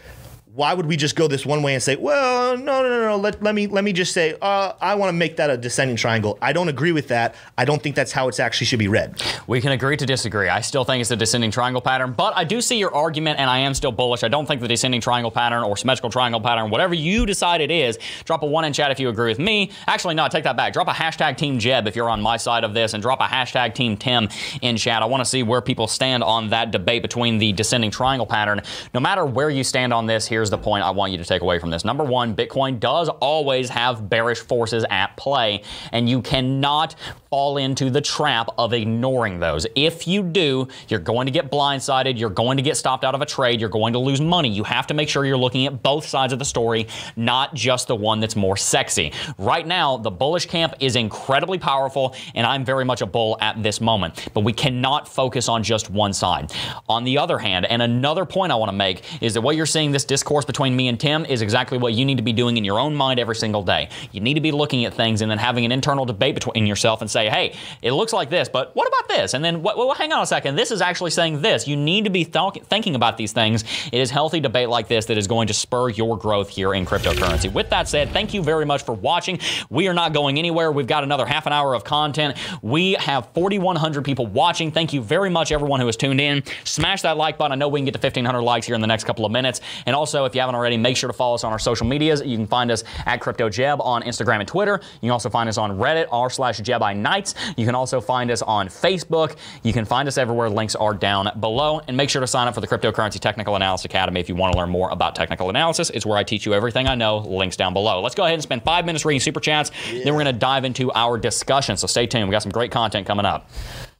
why would we just go this one way and say, well, no, no, no, no. Let, let me let me just say, uh, I want to make that a descending triangle. I don't agree with that. I don't think that's how it's actually should be read. We can agree to disagree. I still think it's a descending triangle pattern, but I do see your argument, and I am still bullish. I don't think the descending triangle pattern or symmetrical triangle pattern, whatever you decide it is, drop a one in chat if you agree with me. Actually, no, take that back. Drop a hashtag Team Jeb if you're on my side of this, and drop a hashtag Team Tim in chat. I want to see where people stand on that debate between the descending triangle pattern. No matter where you stand on this, here's the point I want you to take away from this. Number one, Bitcoin does always have bearish forces at play, and you cannot fall into the trap of ignoring those. If you do, you're going to get blindsided, you're going to get stopped out of a trade, you're going to lose money. You have to make sure you're looking at both sides of the story, not just the one that's more sexy. Right now, the bullish camp is incredibly powerful, and I'm very much a bull at this moment, but we cannot focus on just one side. On the other hand, and another point I want to make is that what you're seeing this discourse between me and Tim is exactly what you need to be doing in your own mind every single day. You need to be looking at things and then having an internal debate between yourself and say, hey, it looks like this, but what about this? And then, well, hang on a second, this is actually saying this. You need to be th- thinking about these things. It is healthy debate like this that is going to spur your growth here in cryptocurrency. With that said, thank you very much for watching. We are not going anywhere. We've got another half an hour of content. We have 4,100 people watching. Thank you very much, everyone who has tuned in. Smash that like button. I know we can get to 1,500 likes here in the next couple of minutes. And also, if you haven't already, make sure to follow us on our social medias. You can find us at CryptoJeb on Instagram and Twitter. You can also find us on Reddit, r slash Jedi Knights. You can also find us on Facebook. You can find us everywhere. Links are down below. And make sure to sign up for the Cryptocurrency Technical Analysis Academy if you want to learn more about technical analysis. It's where I teach you everything I know. Links down below. Let's go ahead and spend five minutes reading super chats. Then we're going to dive into our discussion. So stay tuned. We got some great content coming up.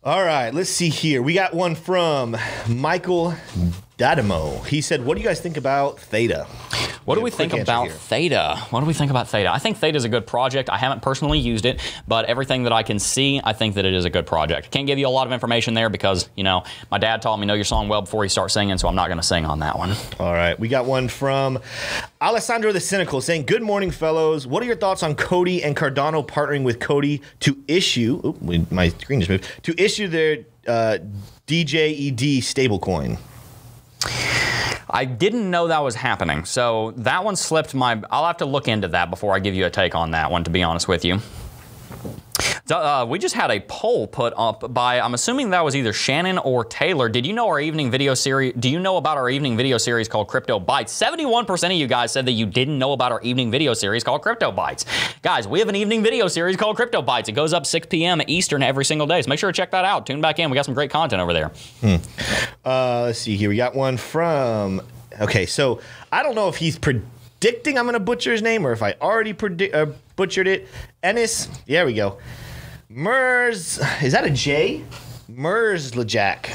All right, let's see here. We got one from Michael Dadamo. He said, "What do you guys think about Theta?" What do we think about here. Theta? What do we think about Theta? I think Theta is a good project. I haven't personally used it, but everything that I can see, I think that it is a good project. Can't give you a lot of information there because, you know, my dad taught me know your song well before you start singing, so I'm not going to sing on that one. All right, we got one from Alessandro the Cynical saying, "Good morning, fellows. What are your thoughts on COTI and Cardano partnering with COTI to issue? My screen just moved. To issue their uh, DJED stablecoin." I didn't know that was happening, so that one slipped my. I'll have to look into that before I give you a take on that one, to be honest with you. Uh, we just had a poll put up by, I'm assuming that was either Shannon or Taylor. Did you know our evening video series? Do you know about our evening video series called Crypto Bites? 71% of you guys said that you didn't know about our evening video series called Crypto Bites. Guys, we have an evening video series called Crypto Bites. It goes up 6 p.m. Eastern every single day. So make sure to check that out. Tune back in. We got some great content over there. Uh, let's see here. We got one from. Okay, so I don't know if he's predicting I'm going to butcher his name or if I already predi- uh, butchered it. Ennis, there we go. Mers, is that a J? Mers Lajak.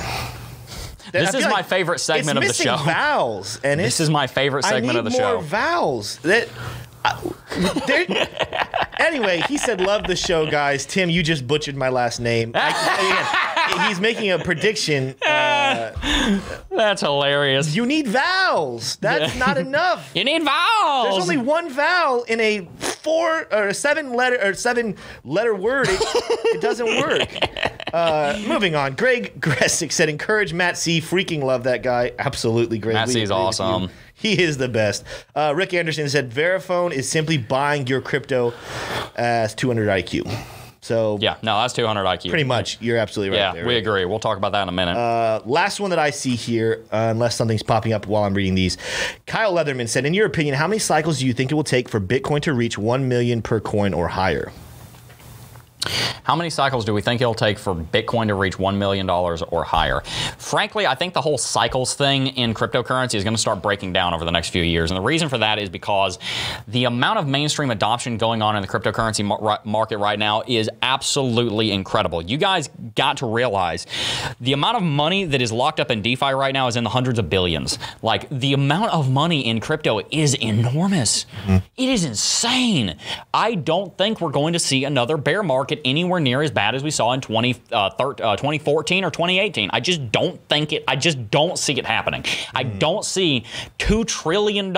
This is my favorite segment of the show. Vowels, and This is my favorite segment of the need more show. Vowels. That. I- anyway, he said, "Love the show, guys." Tim, you just butchered my last name. I- he's making a prediction. Uh, That's hilarious. you need vowels. That's not enough. You need vowels. There's only one vowel in a four or a seven letter or seven letter word. It, it doesn't work. Uh, moving on. Greg Gressick said, "Encourage Matt C. Freaking love that guy. Absolutely, Greg. Matt C is agree with you. awesome. He is the best." Uh, Rick Anderson said, "Verifone is simply buying your crypto as 200 IQ." So Yeah, no, that's 200 IQ. pretty much, you're absolutely right. Yeah, there, we Rick. agree. We'll talk about that in a minute. Uh, last one that I see here, uh, unless something's popping up while I'm reading these. Kyle Leatherman said, "In your opinion, how many cycles do you think it will take for Bitcoin to reach one million per coin or higher?" How many cycles do we think it'll take for Bitcoin to reach $1 million or higher? Frankly, I think the whole cycles thing in cryptocurrency is going to start breaking down over the next few years. And the reason for that is because the amount of mainstream adoption going on in the cryptocurrency mar- market right now is absolutely incredible. You guys got to realize the amount of money that is locked up in DeFi right now is in the hundreds of billions. Like the amount of money in crypto is enormous. Mm-hmm. It is insane. I don't think we're going to see another bear market market anywhere near as bad as we saw in 20, uh, uh, 2014 or 2018. I just don't think it, I just don't see it happening. Mm. I don't see $2 trillion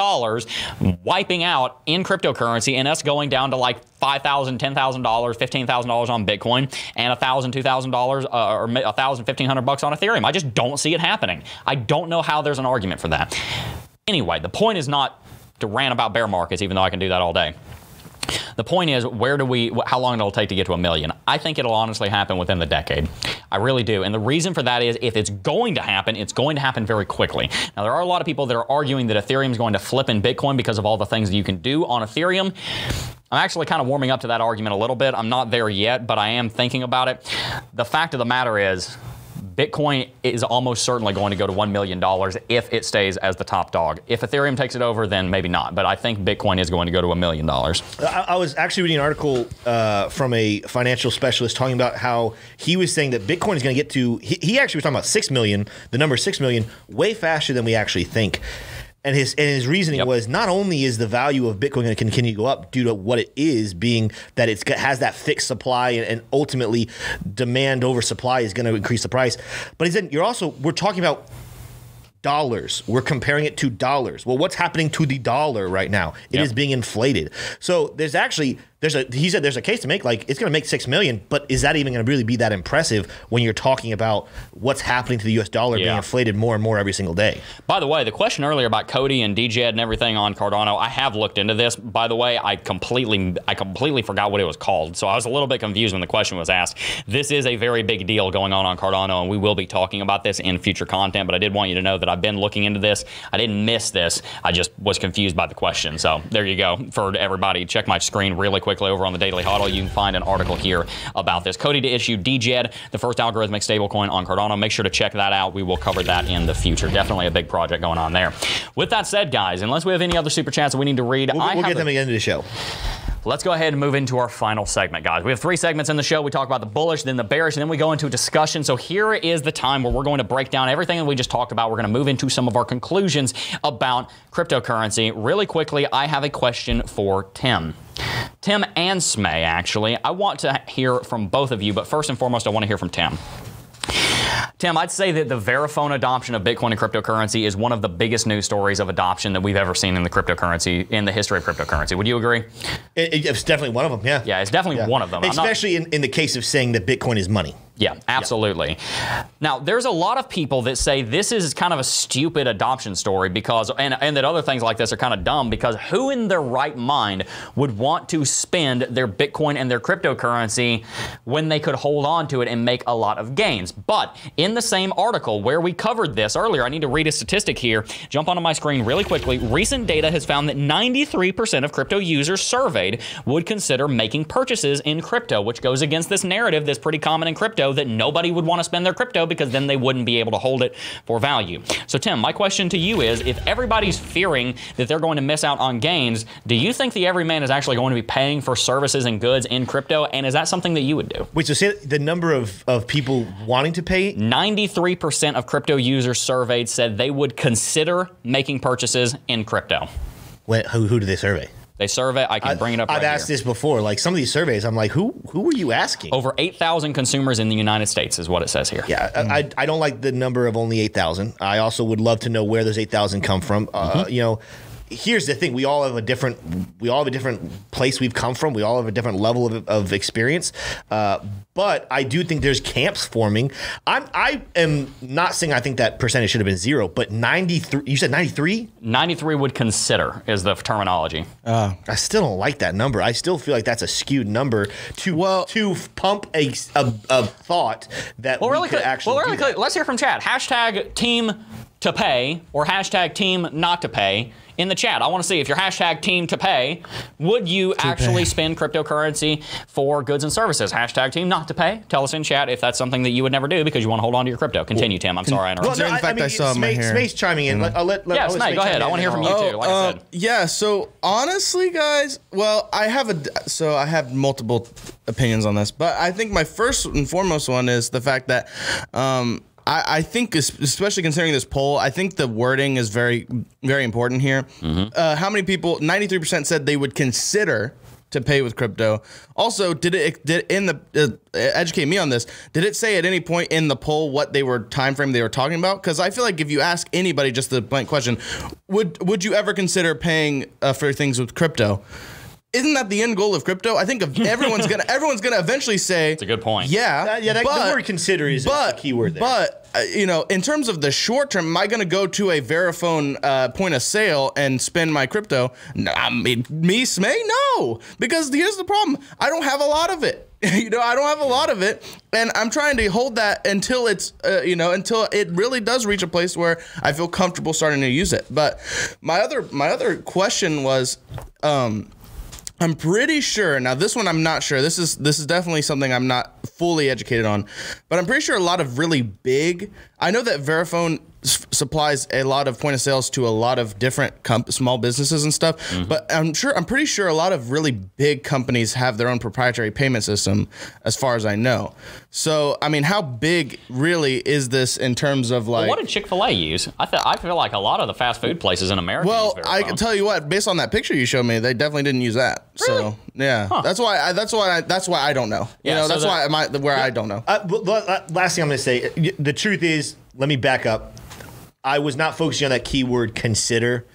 wiping out in cryptocurrency and us going down to like $5,000, $10,000, $15,000 on Bitcoin and $1,000, $2,000 uh, or $1,000, $1,500 bucks on Ethereum. I just don't see it happening. I don't know how there's an argument for that. Anyway, the point is not to rant about bear markets, even though I can do that all day. The point is, where do we, how long it'll take to get to a million? I think it'll honestly happen within the decade. I really do. And the reason for that is if it's going to happen, it's going to happen very quickly. Now, there are a lot of people that are arguing that Ethereum is going to flip in Bitcoin because of all the things that you can do on Ethereum. I'm actually kind of warming up to that argument a little bit. I'm not there yet, but I am thinking about it. The fact of the matter is, Bitcoin is almost certainly going to go to $1 million if it stays as the top dog. If Ethereum takes it over, then maybe not. But I think Bitcoin is going to go to a million dollars. I was actually reading an article uh, from a financial specialist talking about how he was saying that Bitcoin is going to get to, he, he actually was talking about 6 million, the number 6 million, way faster than we actually think. And his and his reasoning yep. was not only is the value of Bitcoin going to continue to go up due to what it is, being that it has that fixed supply and, and ultimately demand over supply is going to increase the price, but he said you're also we're talking about dollars. We're comparing it to dollars. Well, what's happening to the dollar right now? It yep. is being inflated. So there's actually there's a he said there's a case to make like it's going to make 6 million, but is that even going to really be that impressive when you're talking about what's happening to the US dollar yeah. being inflated more and more every single day? By the way, the question earlier about COTI and DJ and everything on Cardano, I have looked into this. By the way, I completely I completely forgot what it was called. So I was a little bit confused when the question was asked. This is a very big deal going on on Cardano and we will be talking about this in future content, but I did want you to know that I've been looking into this. I didn't miss this. I just was confused by the question. So there you go. For everybody, check my screen really quickly over on the Daily Huddle. You can find an article here about this. COTI to issue DJED, the first algorithmic stablecoin on Cardano. Make sure to check that out. We will cover that in the future. Definitely a big project going on there. With that said, guys, unless we have any other super chats that we need to read, we'll, we'll get them at the end of the show. Let's go ahead and move into our final segment, guys. We have three segments in the show. We talk about the bullish, then the bearish, and then we go into a discussion. So here is the time where we're going to break down everything that we just talked about. We're going to move into some of our conclusions about cryptocurrency. Really quickly, I have a question for Tim. Tim and Smay, actually. I want to hear from both of you, but first and foremost, I want to hear from Tim. Tim, I'd say that the Verifone adoption of Bitcoin and cryptocurrency is one of the biggest news stories of adoption that we've ever seen in the cryptocurrency, in the history of cryptocurrency. Would you agree? It, it's definitely one of them, yeah. Yeah, it's definitely yeah. one of them. Especially not, in, in the case of saying that Bitcoin is money. Yeah, absolutely. Yeah. Now, there's a lot of people that say this is kind of a stupid adoption story because, and, and that other things like this are kind of dumb because who in their right mind would want to spend their Bitcoin and their cryptocurrency when they could hold on to it and make a lot of gains? But in the same article where we covered this earlier, I need to read a statistic here. Jump onto my screen really quickly. Recent data has found that 93% of crypto users surveyed would consider making purchases in crypto, which goes against this narrative that's pretty common in crypto crypto that nobody would want to spend their crypto because then they wouldn't be able to hold it for value. So, Tim, my question to you is if everybody's fearing that they're going to miss out on gains, do you think the everyman is actually going to be paying for services and goods in crypto? And is that something that you would do? Wait, so say the number of, of people wanting to pay? 93% of crypto users surveyed said they would consider making purchases in crypto. When, who, who did they survey? They survey. I can I, bring it up. I've right asked here. this before. Like some of these surveys, I'm like, who who are you asking? Over eight thousand consumers in the United States is what it says here. Yeah, mm. I, I don't like the number of only eight thousand. I also would love to know where those eight thousand come from. Uh, mm-hmm. You know, here's the thing: we all have a different, we all have a different place we've come from. We all have a different level of, of experience. Uh, but I do think there's camps forming. I'm, I am not saying I think that percentage should have been zero, but 93. You said 93. 93 would consider is the terminology. Uh, I still don't like that number. I still feel like that's a skewed number to well, to pump a, a, a thought that well, we really could actually. Well, really, let's hear from Chad. Hashtag team to pay or hashtag team not to pay in the chat. I want to see if you're hashtag team to pay, would you actually pay. spend cryptocurrency for goods and services? Hashtag team not to pay. Tell us in chat if that's something that you would never do because you want to hold on to your crypto. Continue, Tim. I'm sorry I interrupted. Considering the fact I saw my Smay's, hair, Smay's chiming in. Let- I'll let, let, Yeah, I'll let go ahead. I wanna hear from I'll- you too, like I uh, said. Yeah. So honestly, guys, well, I have a so I have multiple opinions on this, but I think my first and foremost one is the fact that. Um, I, I think, especially considering this poll, I think the wording is very, very important here. Mm-hmm. Uh, how many people? Ninety-three percent said they would consider to pay with crypto. Also, did it did in the uh, educate me on this? Did it say at any point in the poll what they were time frame they were talking about? Because I feel like if you ask anybody just the blank question, would would you ever consider paying uh, for things with crypto? Isn't that the end goal of crypto? I think of everyone's gonna everyone's gonna eventually say. It's a good point. Yeah, Uh, yeah, that, but- the word consider is but a key word there. But uh, you know, in terms of the short term, am I going to go to a Verifone uh, point of sale and spend my crypto? No, I mean, me, Smay, no, because here's the problem: I don't have a lot of it. you know, I don't have a lot of it, and I'm trying to hold that until it's, uh, you know, until it really does reach a place where I feel comfortable starting to use it. But my other my other question was. Um, I'm pretty sure. Now, this one I'm not sure. This is this is definitely something I'm not fully educated on, but I'm pretty sure a lot of really big. I know that Verifone s- supplies a lot of point of sales to a lot of different comp- small businesses and stuff. But I'm sure I'm pretty sure a lot of really big companies have their own proprietary payment system, as far as I know. So, I mean, how big really is this in terms of like? what did Chick Fil A use? I th- I feel like a lot of the fast food places in America. Well, use I can tell you what, based on that picture you showed me, they definitely didn't use that. So yeah, that's why. I, that's why. I, that's why I don't know. Yeah, know, so that's the- why my where I don't know. Uh, but la- la- last thing I'm going to say, the truth is, let me back up. I was not focusing on that keyword consider.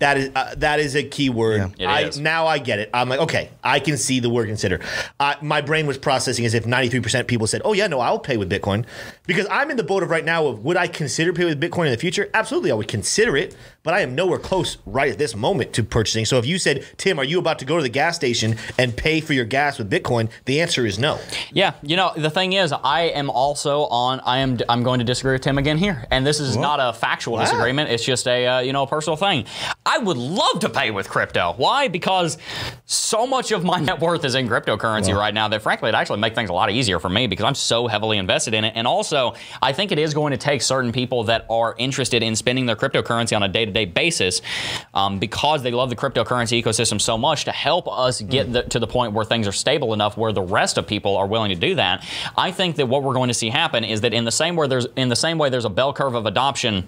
That is uh, that is a keyword. Mm-hmm. It I, is. Now I get it. I'm like, okay, I can see the word consider. Uh, my brain was processing as if 93% people said, oh yeah, no, I'll pay with Bitcoin, because I'm in the boat of right now of would I consider pay with Bitcoin in the future? Absolutely, I would consider it, but I am nowhere close right at this moment to purchasing. So if you said, Tim, are you about to go to the gas station and pay for your gas with Bitcoin? The answer is no. Yeah, you know the thing is, I am also on. I am. I'm going to disagree with Tim again here, and this is not a factual disagreement. It's just a uh, you know a personal thing. I would love to pay with crypto. Why? Because so much of my net worth is in cryptocurrency right now that frankly it actually make things a lot easier for me because I'm so heavily invested in it. And also, I think it is going to take certain people that are interested in spending their cryptocurrency on a day-to-day basis um, because they love the cryptocurrency ecosystem so much to help us get the, to the point where things are stable enough where the rest of people are willing to do that. I think that what we're going to see happen is that in the same way there's in the same way there's a bell curve of adoption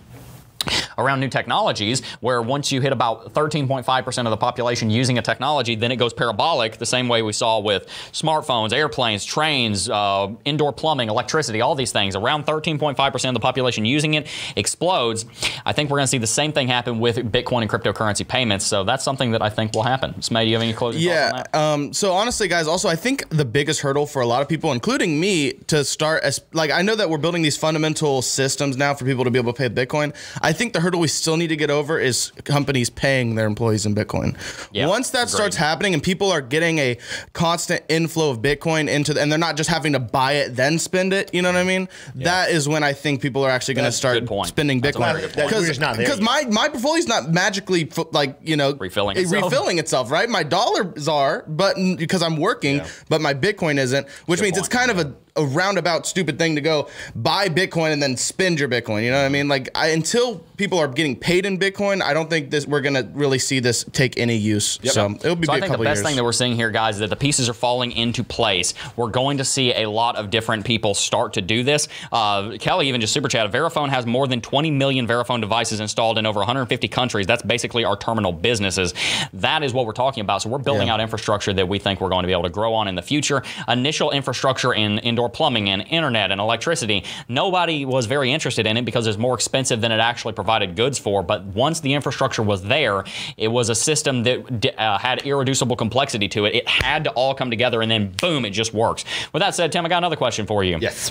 around new technologies where once you hit about 13.5% of the population using a technology then it goes parabolic the same way we saw with smartphones airplanes trains uh, indoor plumbing electricity all these things around 13.5% of the population using it explodes i think we're going to see the same thing happen with bitcoin and cryptocurrency payments so that's something that i think will happen Smay, do you have any closing thoughts on Yeah. that? Um, so honestly, guys, also I think the biggest hurdle for a lot of people, including me, to start as like I know that we're building these fundamental systems now for people to be able to pay Bitcoin. I think the hurdle we still need to get over is companies paying their employees in Bitcoin. Yeah, Once that agreed. starts happening and people are getting a constant inflow of Bitcoin into, the, and they're not just having to buy it then spend it. You know what I mean? That is when I think people are actually going to start spending Bitcoin very good point. That- we're just not because yet. my my portfolio's not magically f- like you know Refilling it- itself. refilling itself, right? My dollars are, but because I'm working, but my Bitcoin isn't, which means it's point. kind of a, a roundabout stupid thing to go buy Bitcoin and then spend your Bitcoin. You know what I mean? Like I, until people are getting paid in Bitcoin, I don't think this we're gonna really see this take any use. So it'll be So I think the best years. thing that we're seeing here, guys, is that the pieces are falling into place. We're going to see a lot of different people start to do this. Uh, Kelly even just super chat. Verifone has more than 20 million Verifone devices installed in over 150 countries. That's basically our terminal businesses. That is what we're talking about. So we're building Yeah. out infrastructure that we think we're going to be able to grow on in the future. Initial infrastructure in indoor plumbing and internet and electricity. Nobody was very interested in it because it's more expensive than it actually provided goods for. But once the infrastructure was there, it was a system that uh, had irreducible complexity to it. It had to all come together, and then boom, it just works. With that said, Tim, I got another question for you. Yes.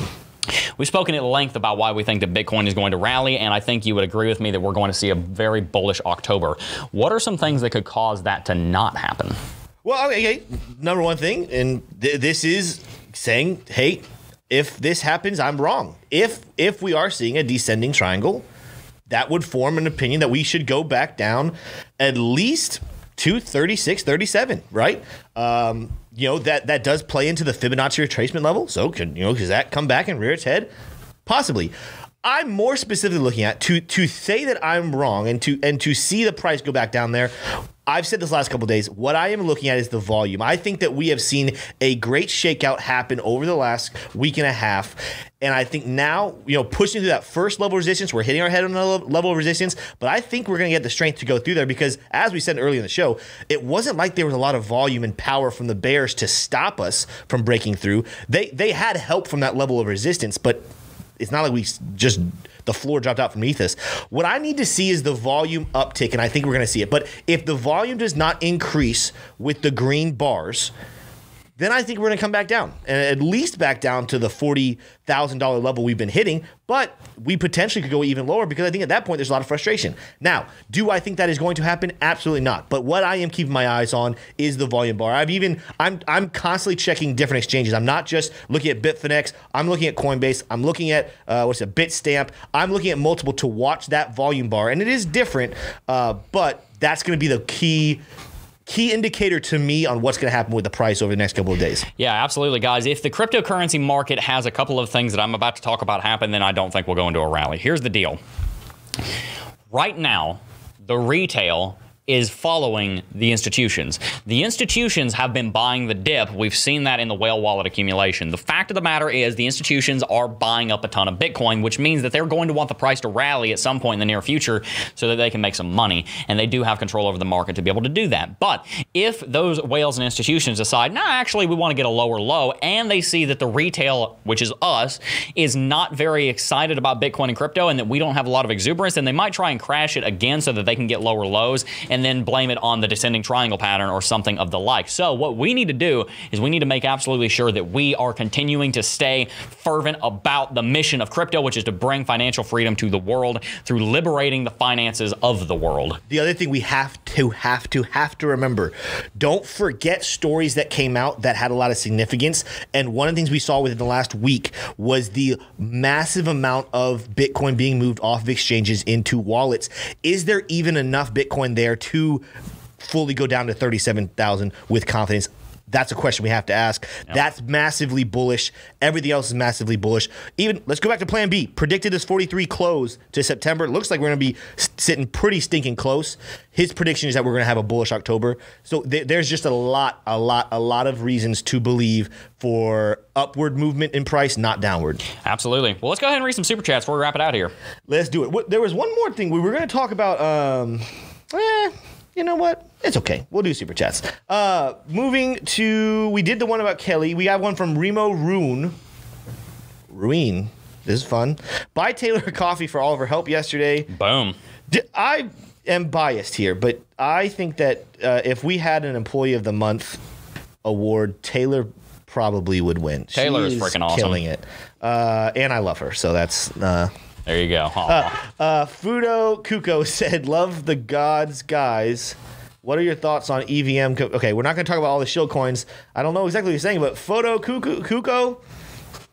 We've spoken at length about why we think that Bitcoin is going to rally, and I think you would agree with me that we're going to see a very bullish October. What are some things that could cause that to not happen? Well, okay, okay. number one thing, and th- this is saying, hey, if this happens, I'm wrong. If if we are seeing a descending triangle, that would form an opinion that we should go back down at least to 36, 37, right? Um, you know, that, that does play into the Fibonacci retracement level. So, could, you know, does that come back and rear its head? Possibly. I'm more specifically looking at to to say that I'm wrong and to and to see the price go back down there. I've said this last couple days. What I am looking at is the volume. I think that we have seen a great shakeout happen over the last week and a half. And I think now, you know, pushing through that first level of resistance, we're hitting our head on a level of resistance. But I think we're going to get the strength to go through there because, as we said earlier in the show, it wasn't like there was a lot of volume and power from the Bears to stop us from breaking through. They they had help from that level of resistance, but it's not like we just the floor dropped out from beneath us. What I need to see is the volume uptick, and I think we're going to see it. But if the volume does not increase with the green bars, then I think we're going to come back down and at least back down to the $40,000 level we've been hitting. But we potentially could go even lower because I think at that point there's a lot of frustration. Now, do I think that is going to happen? Absolutely not. But what I am keeping my eyes on is the volume bar. I've even I'm I'm constantly checking different exchanges. I'm not just looking at Bitfinex. I'm looking at Coinbase. I'm looking at uh, what's it, Bitstamp. I'm looking at multiple to watch that volume bar, and it is different. Uh, but that's going to be the key key indicator to me on what's going to happen with the price over the next couple of days. Yeah, absolutely, guys. If the cryptocurrency market has a couple of things that I'm about to talk about happen, then I don't think we'll go into a rally. Here's the deal. Right now, the retail is following the institutions. The institutions have been buying the dip. We've seen that in the whale wallet accumulation. The fact of the matter is, the institutions are buying up a ton of Bitcoin, which means that they're going to want the price to rally at some point in the near future so that they can make some money. And they do have control over the market to be able to do that. But if those whales and institutions decide, nah, actually, we want to get a lower low, and they see that the retail, which is us, is not very excited about Bitcoin and crypto and that we don't have a lot of exuberance, then they might try and crash it again so that they can get lower lows and then blame it on the descending triangle pattern or something of the like. So, what we need to do is we need to make absolutely sure that we are continuing to stay fervent about the mission of crypto, which is to bring financial freedom to the world through liberating the finances of the world. The other thing we have to, have to, have to remember don't forget stories that came out that had a lot of significance. And one of the things we saw within the last week was the massive amount of Bitcoin being moved off of exchanges into wallets. Is there even enough Bitcoin there to fully go down to 37,000 with confidence? That's a question we have to ask. Yep. That's massively bullish. Everything else is massively bullish. Even let's go back to Plan B. Predicted this 43 close to September. It looks like we're going to be sitting pretty stinking close. His prediction is that we're going to have a bullish October. So th- there's just a lot, a lot, a lot of reasons to believe for upward movement in price, not downward. Absolutely. Well, let's go ahead and read some super chats before we wrap it out here. Let's do it. There was one more thing we were going to talk about. Um, eh, you know what? It's okay. We'll do super chats. Uh, moving to, we did the one about Kelly. We got one from Remo Ruin. Ruin. This is fun. Buy Taylor a coffee for all of her help yesterday. Boom. I am biased here, but I think that uh, if we had an Employee of the Month award, Taylor probably would win. Taylor is freaking awesome. Killing it. Uh, and I love her, so that's. Uh, there you go. Uh, uh, Fudo Kuko said, "Love the gods, guys." What are your thoughts on EVM? Co- okay, we're not going to talk about all the shield coins. I don't know exactly what you're saying, but Photo Kuko, Kuko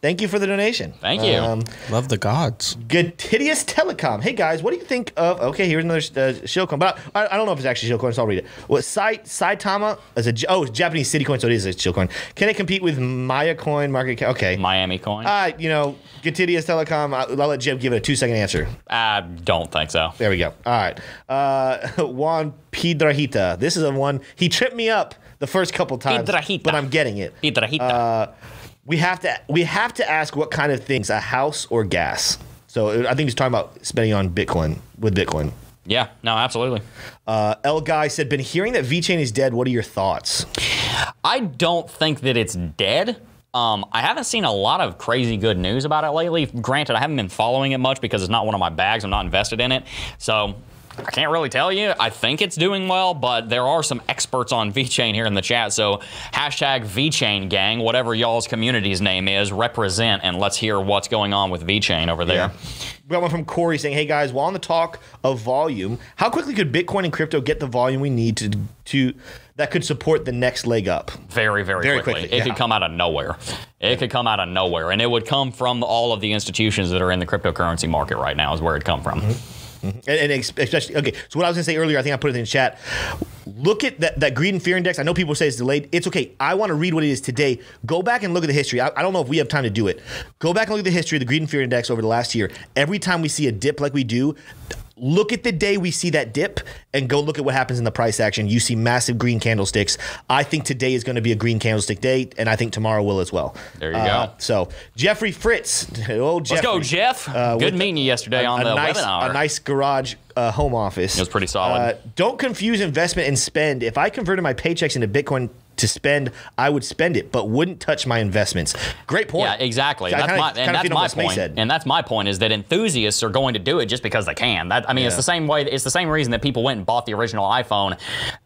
Thank you for the donation. Thank you. Um, Love the gods. Gatidius Telecom. Hey guys, what do you think of? Okay, here's another uh, shield coin, but I, I, don't know if it's actually shield coin, so I'll read it. What Sai, Saitama is a oh it's Japanese city coin, so it is a shield coin. Can it compete with Maya coin market? Cap? Okay, Miami coin. Uh, you know, Gatidius Telecom. I'll, I'll, let Jeb give it a two second answer. I don't think so. There we go. All right, uh, Juan Piedrahita. This is a one. He tripped me up the first couple times, Piedrahita. but I'm getting it. Piedrahita. Uh, we have to we have to ask what kind of things a house or gas. So I think he's talking about spending on Bitcoin with Bitcoin. Yeah, no, absolutely. Uh, L guy said, "Been hearing that VeChain is dead. What are your thoughts?" I don't think that it's dead. Um, I haven't seen a lot of crazy good news about it lately. Granted, I haven't been following it much because it's not one of my bags. I'm not invested in it. So I can't really tell you. I think it's doing well, but there are some experts on VeChain here in the chat. So hashtag VeChain gang, whatever y'all's community's name is, represent and let's hear what's going on with VeChain over there. Yeah. We got one from Corey saying, "Hey guys, while on the talk of volume, how quickly could Bitcoin and crypto get the volume we need to to that could support the next leg up?" Very, very, very quickly. quickly. It yeah. could come out of nowhere. It could come out of nowhere, and it would come from all of the institutions that are in the cryptocurrency market right now. Is where it come from. Mm-hmm. And, and especially okay. So what I was gonna say earlier, I think I put it in the chat. Look at that, that greed and fear index. I know people say it's delayed. It's okay. I want to read what it is today. Go back and look at the history. I, I don't know if we have time to do it. Go back and look at the history of the greed and fear index over the last year. Every time we see a dip like we do, look at the day we see that dip and go look at what happens in the price action. You see massive green candlesticks. I think today is going to be a green candlestick day, and I think tomorrow will as well. There you Uh, go. So Jeffrey Fritz, old Let's go, Jeff. Uh, Good meeting you yesterday on the nice, webinar. A nice garage uh, home office. It was pretty solid. Uh, don't confuse investment and spend. If I converted my paychecks into Bitcoin to spend, I would spend it, but wouldn't touch my investments. Great point. Yeah, exactly. That's kinda- my kinda and that's my point. said. And that's my point is that enthusiasts are going to do it just because they can. That I mean, it's the same way. It's the same reason that people went and bought the original iPhone,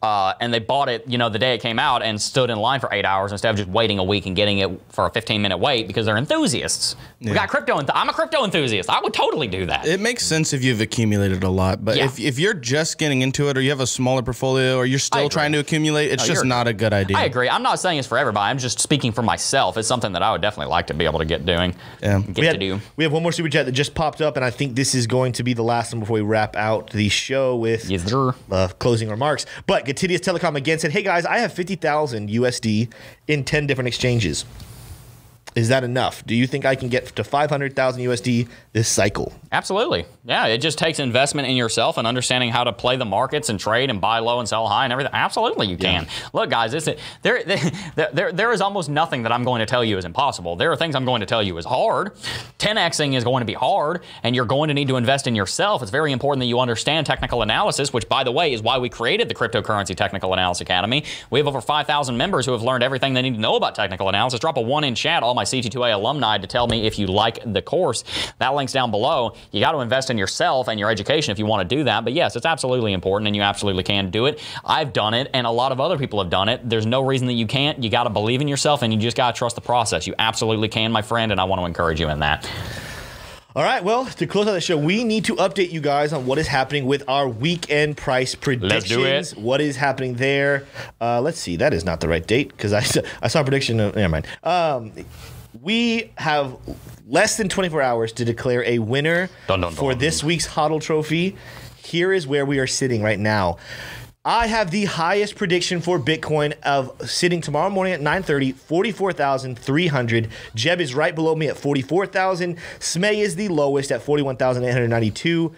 uh, and they bought it, you know, the day it came out and stood in line for eight hours instead of just waiting a week and getting it for a 15 minute wait because they're enthusiasts. We got crypto. enth- I'm a crypto enthusiast. I would totally do that. It makes sense if you've accumulated a lot, but Yeah. if, if you're just getting into it or you have a smaller portfolio or you're still trying to accumulate, it's No, just not a good idea. I agree. I'm not saying it's for everybody. I'm just speaking for myself. It's something that I would definitely like to be able to get doing. Yeah. Get we, to had- do. we have one more super chat that just popped up, and I think this is going to be the last one before we wrap out the show with Yes, uh, closing remarks. But Gatidius Telecom again said, "Hey guys, I have fifty thousand USD in ten different exchanges. Is that enough? Do you think I can get to five hundred thousand USD this cycle?" Absolutely. Yeah, it just takes investment in yourself and understanding how to play the markets and trade and buy low and sell high and everything. Absolutely, you can. Look, guys, it's, there, there, there, there is almost nothing that I'm going to tell you is impossible. There are things I'm going to tell you is hard. 10xing is going to be hard, and you're going to need to invest in yourself. It's very important that you understand technical analysis, which, by the way, is why we created the Cryptocurrency Technical Analysis Academy. We have over 5,000 members who have learned everything they need to know about technical analysis. Drop a one in chat, all my CT2A alumni, to tell me if you like the course. That link's down below. You got to invest in yourself and your education if you want to do that. But yes, it's absolutely important, and you absolutely can do it. I've done it, and a lot of other people have done it. There's no reason that you can't. You got to believe in yourself, and you just got to trust the process. You absolutely can, my friend, and I want to encourage you in that. All right, well, to close out the show, we need to update you guys on what is happening with our weekend price predictions. do it. What is happening there? Uh, let's see, that is not the right date because I, I saw a prediction. Of, never mind. Um, we have less than 24 hours to declare a winner Dun, dun, for dun. this week's HODL Trophy. Here is where we are sitting right now. I have the highest prediction for Bitcoin of sitting tomorrow morning at 9:30, 44,300. Jeb is right below me at 44,000. Smay is the lowest at 41,892.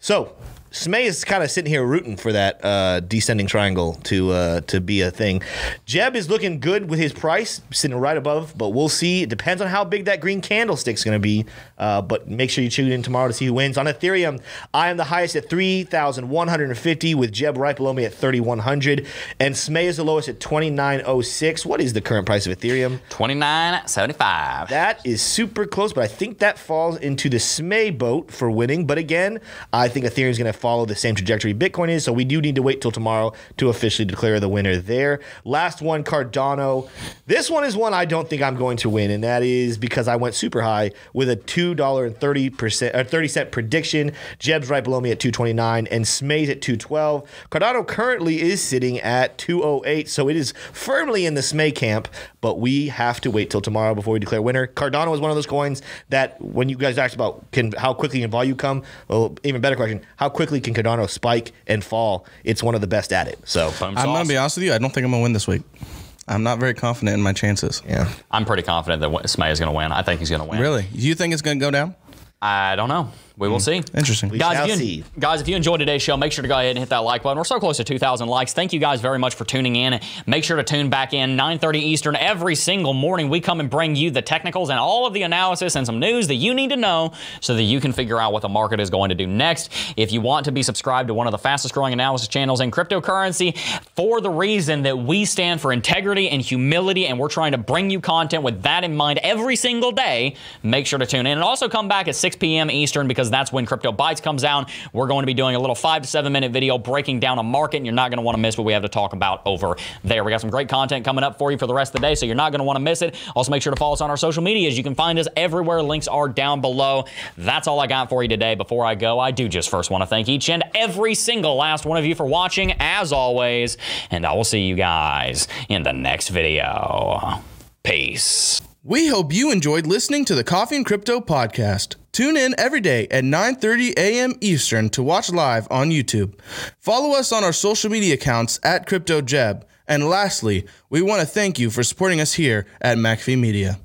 So, Smay is kind of sitting here rooting for that uh, descending triangle to uh, to be a thing. Jeb is looking good with his price, sitting right above, but we'll see. It depends on how big that green candlestick's going to be. Uh, but make sure you tune in tomorrow to see who wins. On Ethereum, I am the highest at 3,150, with Jeb right below me at 3,100. And Smay is the lowest at 2,906. What is the current price of Ethereum? 29.75. That is super close, but I think that falls into the Smay boat for winning. But again, I think Ethereum is going to follow the same trajectory Bitcoin is, so we do need to wait till tomorrow to officially declare the winner there. Last one, Cardano. This one is one I don't think I'm going to win, and that is because I went super high with a two dollar and thirty percent or thirty cent prediction. Jeb's right below me at two twenty nine, and Smay's at two twelve. Cardano currently is sitting at two oh eight, so it is firmly in the Smay camp. But we have to wait till tomorrow before we declare winner. Cardano is one of those coins that when you guys asked about can how quickly can volume come, well, even better question, how quickly can Cardano spike and fall? It's one of the best at it. So I'm sauce. gonna be honest with you. I don't think I'm gonna win this week. I'm not very confident in my chances. yeah. I'm pretty confident that Smay is going to win. I think he's going to win. Really? You think it's gonna go down? I don't know. We will hmm. see. Interesting. We Guys shall if, you, see. guys, if you enjoyed today's show, make sure to go ahead and hit that like button. We're so close to 2,000 likes. Thank you guys very much for tuning in. Make sure to tune back in 9:30 Eastern every single morning. We come and bring you the technicals and all of the analysis and some news that you need to know so that you can figure out what the market is going to do next. If you want to be subscribed to one of the fastest growing analysis channels in cryptocurrency, for the reason that we stand for integrity and humility, and we're trying to bring you content with that in mind every single day, make sure to tune in. And also come back at 6 p.m. Eastern because that's when Crypto Bytes comes out. We're going to be doing a little five to seven minute video breaking down a market, and you're not going to want to miss what we have to talk about over there. We got some great content coming up for you for the rest of the day, so you're not going to want to miss it. Also, make sure to follow us on our social medias. You can find us everywhere. Links are down below. That's all I got for you today. Before I go, I do just first want to thank each and every single last one of you for watching, as always, and I will see you guys in the next video. Peace. We hope you enjoyed listening to the Coffee and Crypto podcast. Tune in every day at 9:30 a.m. Eastern to watch live on YouTube. Follow us on our social media accounts at CryptoJeb. And lastly, we want to thank you for supporting us here at McAfee Media.